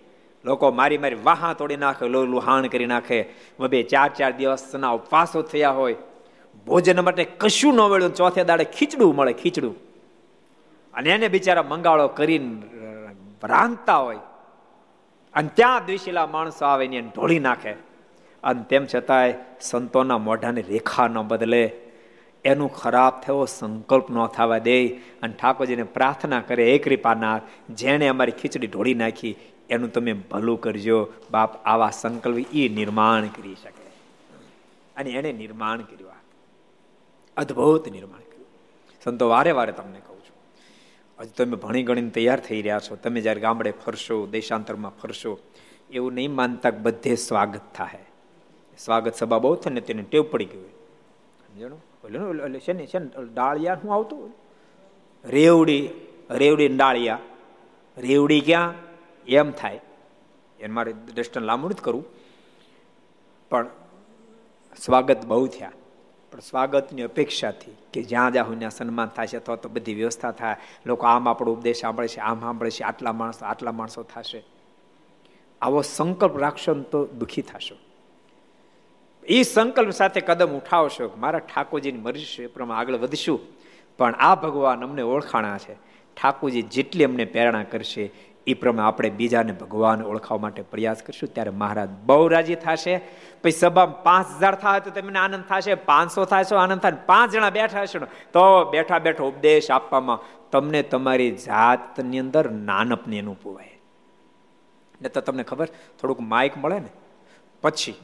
S2: લોકો મારી મારી વાહા તોડી નાખે લુહાણ કરી નાખે. બે ચાર ચાર દિવસના ઉપવાસો થયા હોય. ભોજન માટે કશું ન મળ્યું. ચોથે દાડે ખીચડું મળે, ખીચડું. અને એને બિચારા મંગાળો કરીને રાંધતા હોય. અને ત્યાં દ્વિશીલા માણસો આવે એને ઢોળી નાખે. અને તેમ છતાંય સંતોના મોઢાની રેખા ન બદલે. એનું ખરાબ થયો, સંકલ્પ ન થવા દે. અને ઠાકોરજીને પ્રાર્થના કરે એ કૃપાનાથ, જેણે અમારી ખીચડી ઢોળી નાખી એનું તમે ભલું કરજો. બાપ આવા સંકલ્પ એ નિર્માણ કરી શકે. અને એને નિર્માણ કર્યું અદ્ભુત નિર્માણ કર્યું. સંતો વારે વારે તમને કહું છું. હજુ તમે ભણી ગણીને તૈયાર થઈ રહ્યા છો. તમે જ્યારે ગામડે ફરશો, દેશાંતરમાં ફરશો, એવું નહીં માનતા બધે સ્વાગત થાય. સ્વાગત સભા બહુ થાય ને તેને ટેવ પડી ગયું સમજણો? ઓલું છે ને છે ને ડાળિયા શું આવતું રેવડી રેવડી ડાળિયા. રેવડી ક્યાં? એમ થાય. એને મારે દ્રષ્ટન લાંબુ કરવું. પણ સ્વાગત બહુ થયા. પણ સ્વાગતની અપેક્ષાથી કે જ્યાં જ્યાં ત્યાં સન્માન છે અથવા તો બધી વ્યવસ્થા થાય. લોકો આમ આપણો ઉપદેશ સાંભળે છે, આમ સાંભળે છે, આટલા માણસો આટલા માણસો થશે. આવો સંકલ્પ રાખશો તો દુઃખી થશો. એ સંકલ્પ સાથે કદમ ઉઠાવશો મારા ઠાકોરજીની મરજી છે એ પ્રમાણે આગળ વધશું. પણ આ ભગવાન અમને ઓળખાણા છે. ઠાકોરજી જેટલી અમને પ્રેરણા કરશે એ પ્રમાણે આપણે બીજાને ભગવાન ઓળખાવા માટે પ્રયાસ કરશું. ત્યારે મહારાજ બહુ રાજી થશે. પછી સભામાં પાંચ હજાર થાય તો તમને આનંદ થશે, પાંચસો તો આનંદ થાય, પાંચ જણા બેઠા હશે તો બેઠા બેઠો ઉપદેશ આપવામાં તમને તમારી જાતની અંદર નાનપની અનુભવાય ને તો તમને ખબર, થોડુંક માઇક મળે ને? પછી,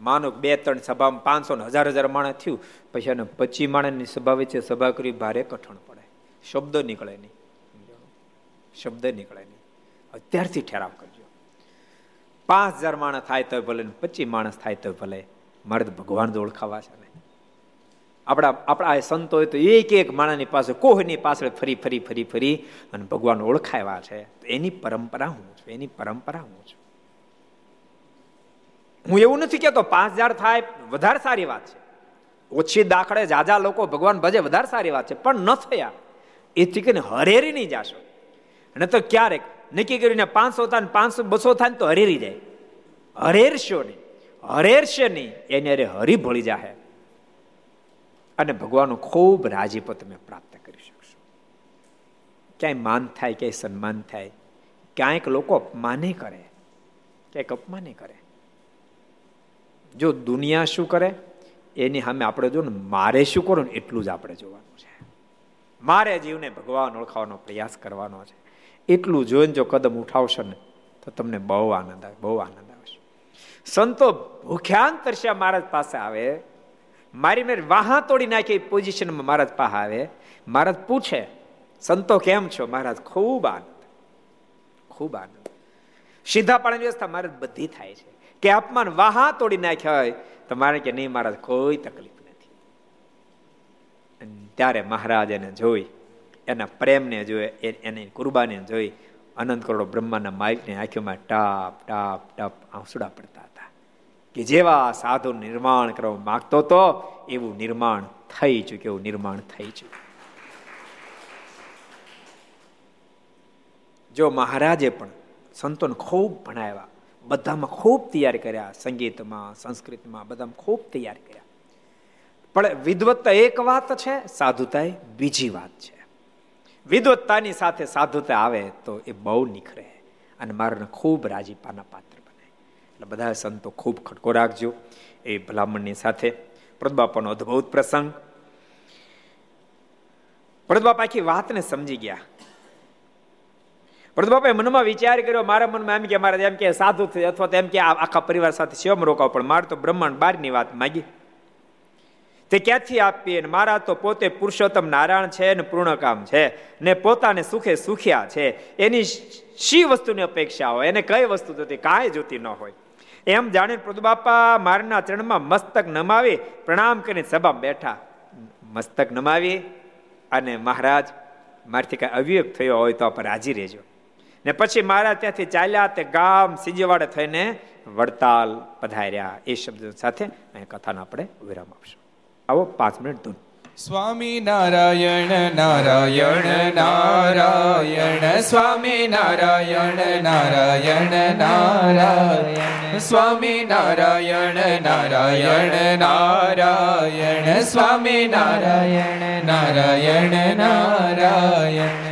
S2: માનો બે ત્રણ સભામાં પાંચસો ને હજાર હજાર માણસ થયું, પછી એને પચી માણસની સભા વચ્ચે સભા કરી, ભારે કઠણ પડે. શબ્દ નીકળે નહીં. શબ્દ નીકળે નહીં. અત્યારથી ઠેરાવ કરજો. પાંચ હજાર માણસ થાય તો ભલે પચીસ માણસ થાય તો ભલે. મારે તો ભગવાન તો ઓળખાવા છે ને. આપણા આપણા સંતો હોય તો એક એક માણસની પાસે કોહની પાછળ ફરી ફરી ફરી ફરી અને ભગવાન ઓળખાવ્યા છે. એની પરંપરા હું છું. એની પરંપરા હું છું. હું એવું નથી કહેતો પાંચ હજાર થાય વધારે સારી વાત છે. ઓછી દાખલે જાજા લોકો ભગવાન ભજે વધારે સારી વાત છે. પણ ન થયા. એથી કરીને હરેરી નહીં જાશો. અને તો ક્યારેક નક્કી કરીને પાંચસો થાય પાંચસો, બસો થાય તો હરેરી જાય. હરેરશો નહીં. હરેરશે નહીં, એને અરે હરી ભળી જાય અને ભગવાનનું ખૂબ રાજીપો તમે પ્રાપ્ત કરી શકશો. ક્યાંય માન થાય, ક્યાંય સન્માન થાય, ક્યાંક લોકો અપમાને કરે, ક્યાંક અપમાને કરે. જો દુનિયા શું કરે, એની સામે આપણે જો ને મારે શું કરું ને એટલું જ આપણે જોવાનું છે. મારે જીવને ભગવાન ઓળખાવાનો પ્રયાસ કરવાનો છે. એટલું જોઈને જો કદમ ઉઠાવશો ને, તો તમને બહુ આનંદ આવે, બહુ આનંદ આવશે. સંતો ભૂખ્યાન તરસ્યા મહારાજ પાસે આવે, મારી મેં વાહા તોડી નાખી પોઝિશનમાં મહારાજ પાસે આવે. મહારાજ પૂછે, સંતો કેમ છો? મહારાજ, ખૂબ આનંદ. ખૂબ આનંદ. સીધા પાણી વ્યવસ્થા મહારાજ બધી થાય છે. કે અપમાન વાહા તોડી નાખ્યા હોય, તો મારે કે નહીં, મહારાજ, કોઈ તકલીફ નથી. ત્યારે મહારાજ એને જોઈ એના પ્રેમને જોઈ એની કુરબાનીને જોઈ, અનંત કરોડો બ્રહ્માના માલિકની આંખોમાં ટાપ ટાપ ટાપ આંસુડા પડતા હતા. કે જેવા સાધુ નિર્માણ કરવા માંગતો તો એવું નિર્માણ થઈ ચૂક્યું, એવું નિર્માણ થઈ ચૂક્યું. જો મહારાજે પણ સંતોને ખૂબ ભણાવ્યા, બધામાં ખૂબ તૈયાર કર્યા, સંગીતમાં, સંસ્કૃતમાં, બધામાં ખૂબ તૈયાર કર્યા. પણ વિદવત્તા એક વાત છે સાધુતા બીજી વાત છે. વિદવત્તાની સાથે સાધુતા આવે તો એ બહુ નીખરે અને મારાને ખૂબ રાજીપાના પાત્ર બને. એટલે બધા સંતો ખૂબ ખટકો રાખજો. એ ભલામણની સાથે પ્રદબાપાનો અદભુત પ્રસંગ. પ્રદબાપા આખી વાતને સમજી ગયા. પ્રદબાપાએ મનમાં વિચાર કર્યો, મારા મનમાં એમ કે, મારા એમ કે સાધુ અથવા તો એમ કે આખા પરિવાર સાથે શિવમ રોકાવ. પણ મારે તો બ્રહ્માંડ બારની વાત માગી. તે ક્યાંથી આપીએ મારા તો પોતે પુરુષોત્તમ નારાયણ છે ને પૂર્ણકામ છે ને પોતાને સુખે સુખ્યા છે. એની શી વસ્તુની અપેક્ષા હોય? એને કઈ વસ્તુ જોતી કાંઈ જોતી ન હોય. એમ જાણીને પ્રભુબાપા મારના ચરણમાં મસ્તક નમાવી પ્રણામ કરીને સભા બેઠા. મસ્તક નમાવી અને મહારાજ મારથી કાંઈ અવિવેક થયો હોય તો આપણે રાજી રહેજો. ને પછી મારા ત્યાંથી ચાલ્યા તે ગામ સિંજવાડે થઈને વડતાલ પધાર્યા. એ શબ્દ સાથે કથાનો આપણે વિરામ આપશું. આવો પાંચ મિનિટ ધૂન.
S1: સ્વામી નારાયણ નારાયણ નારાયણ. સ્વામી નારાયણ નારાયણ નારાયણ. સ્વામી નારાયણ નારાયણ નારાયણ. સ્વામી નારાયણ નારાયણ નારાયણ.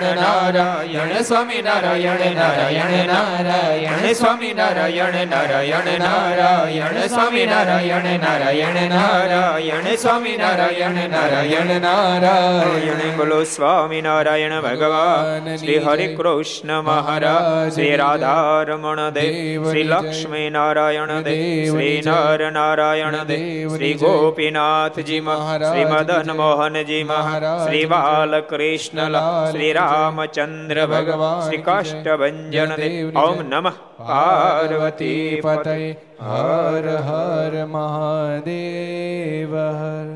S1: નારાયણ સ્વામી નારાયણ નારાયણ નારાયણ સ્વામી નારાયણ નારાયણ નારાયણ સ્વામી નારાયણ નારાયણ નારાયણ સ્વામી નારાયણ નારાયણ નારાયણ.
S2: બોલો સ્વામિનારાયણ ભગવાન શ્રી હરે કૃષ્ણ મહારાજ શ્રી રાધા રમણ દેવ શ્રી લક્ષ્મી નારાયણ દેવ શ્રી નર નારાયણ દેવ શ્રી ગોપીનાથજી મહારાજ શ્રી મદન મોહનજી મહારાજ શ્રી બાલકૃષ્ણ શ્રી રામચંદ્ર ભગવાન શ્રી કાષ્ટભંજન દેવ ઓમ નમઃ પાર્વતી પતય
S1: હર હર મહાદેવ હર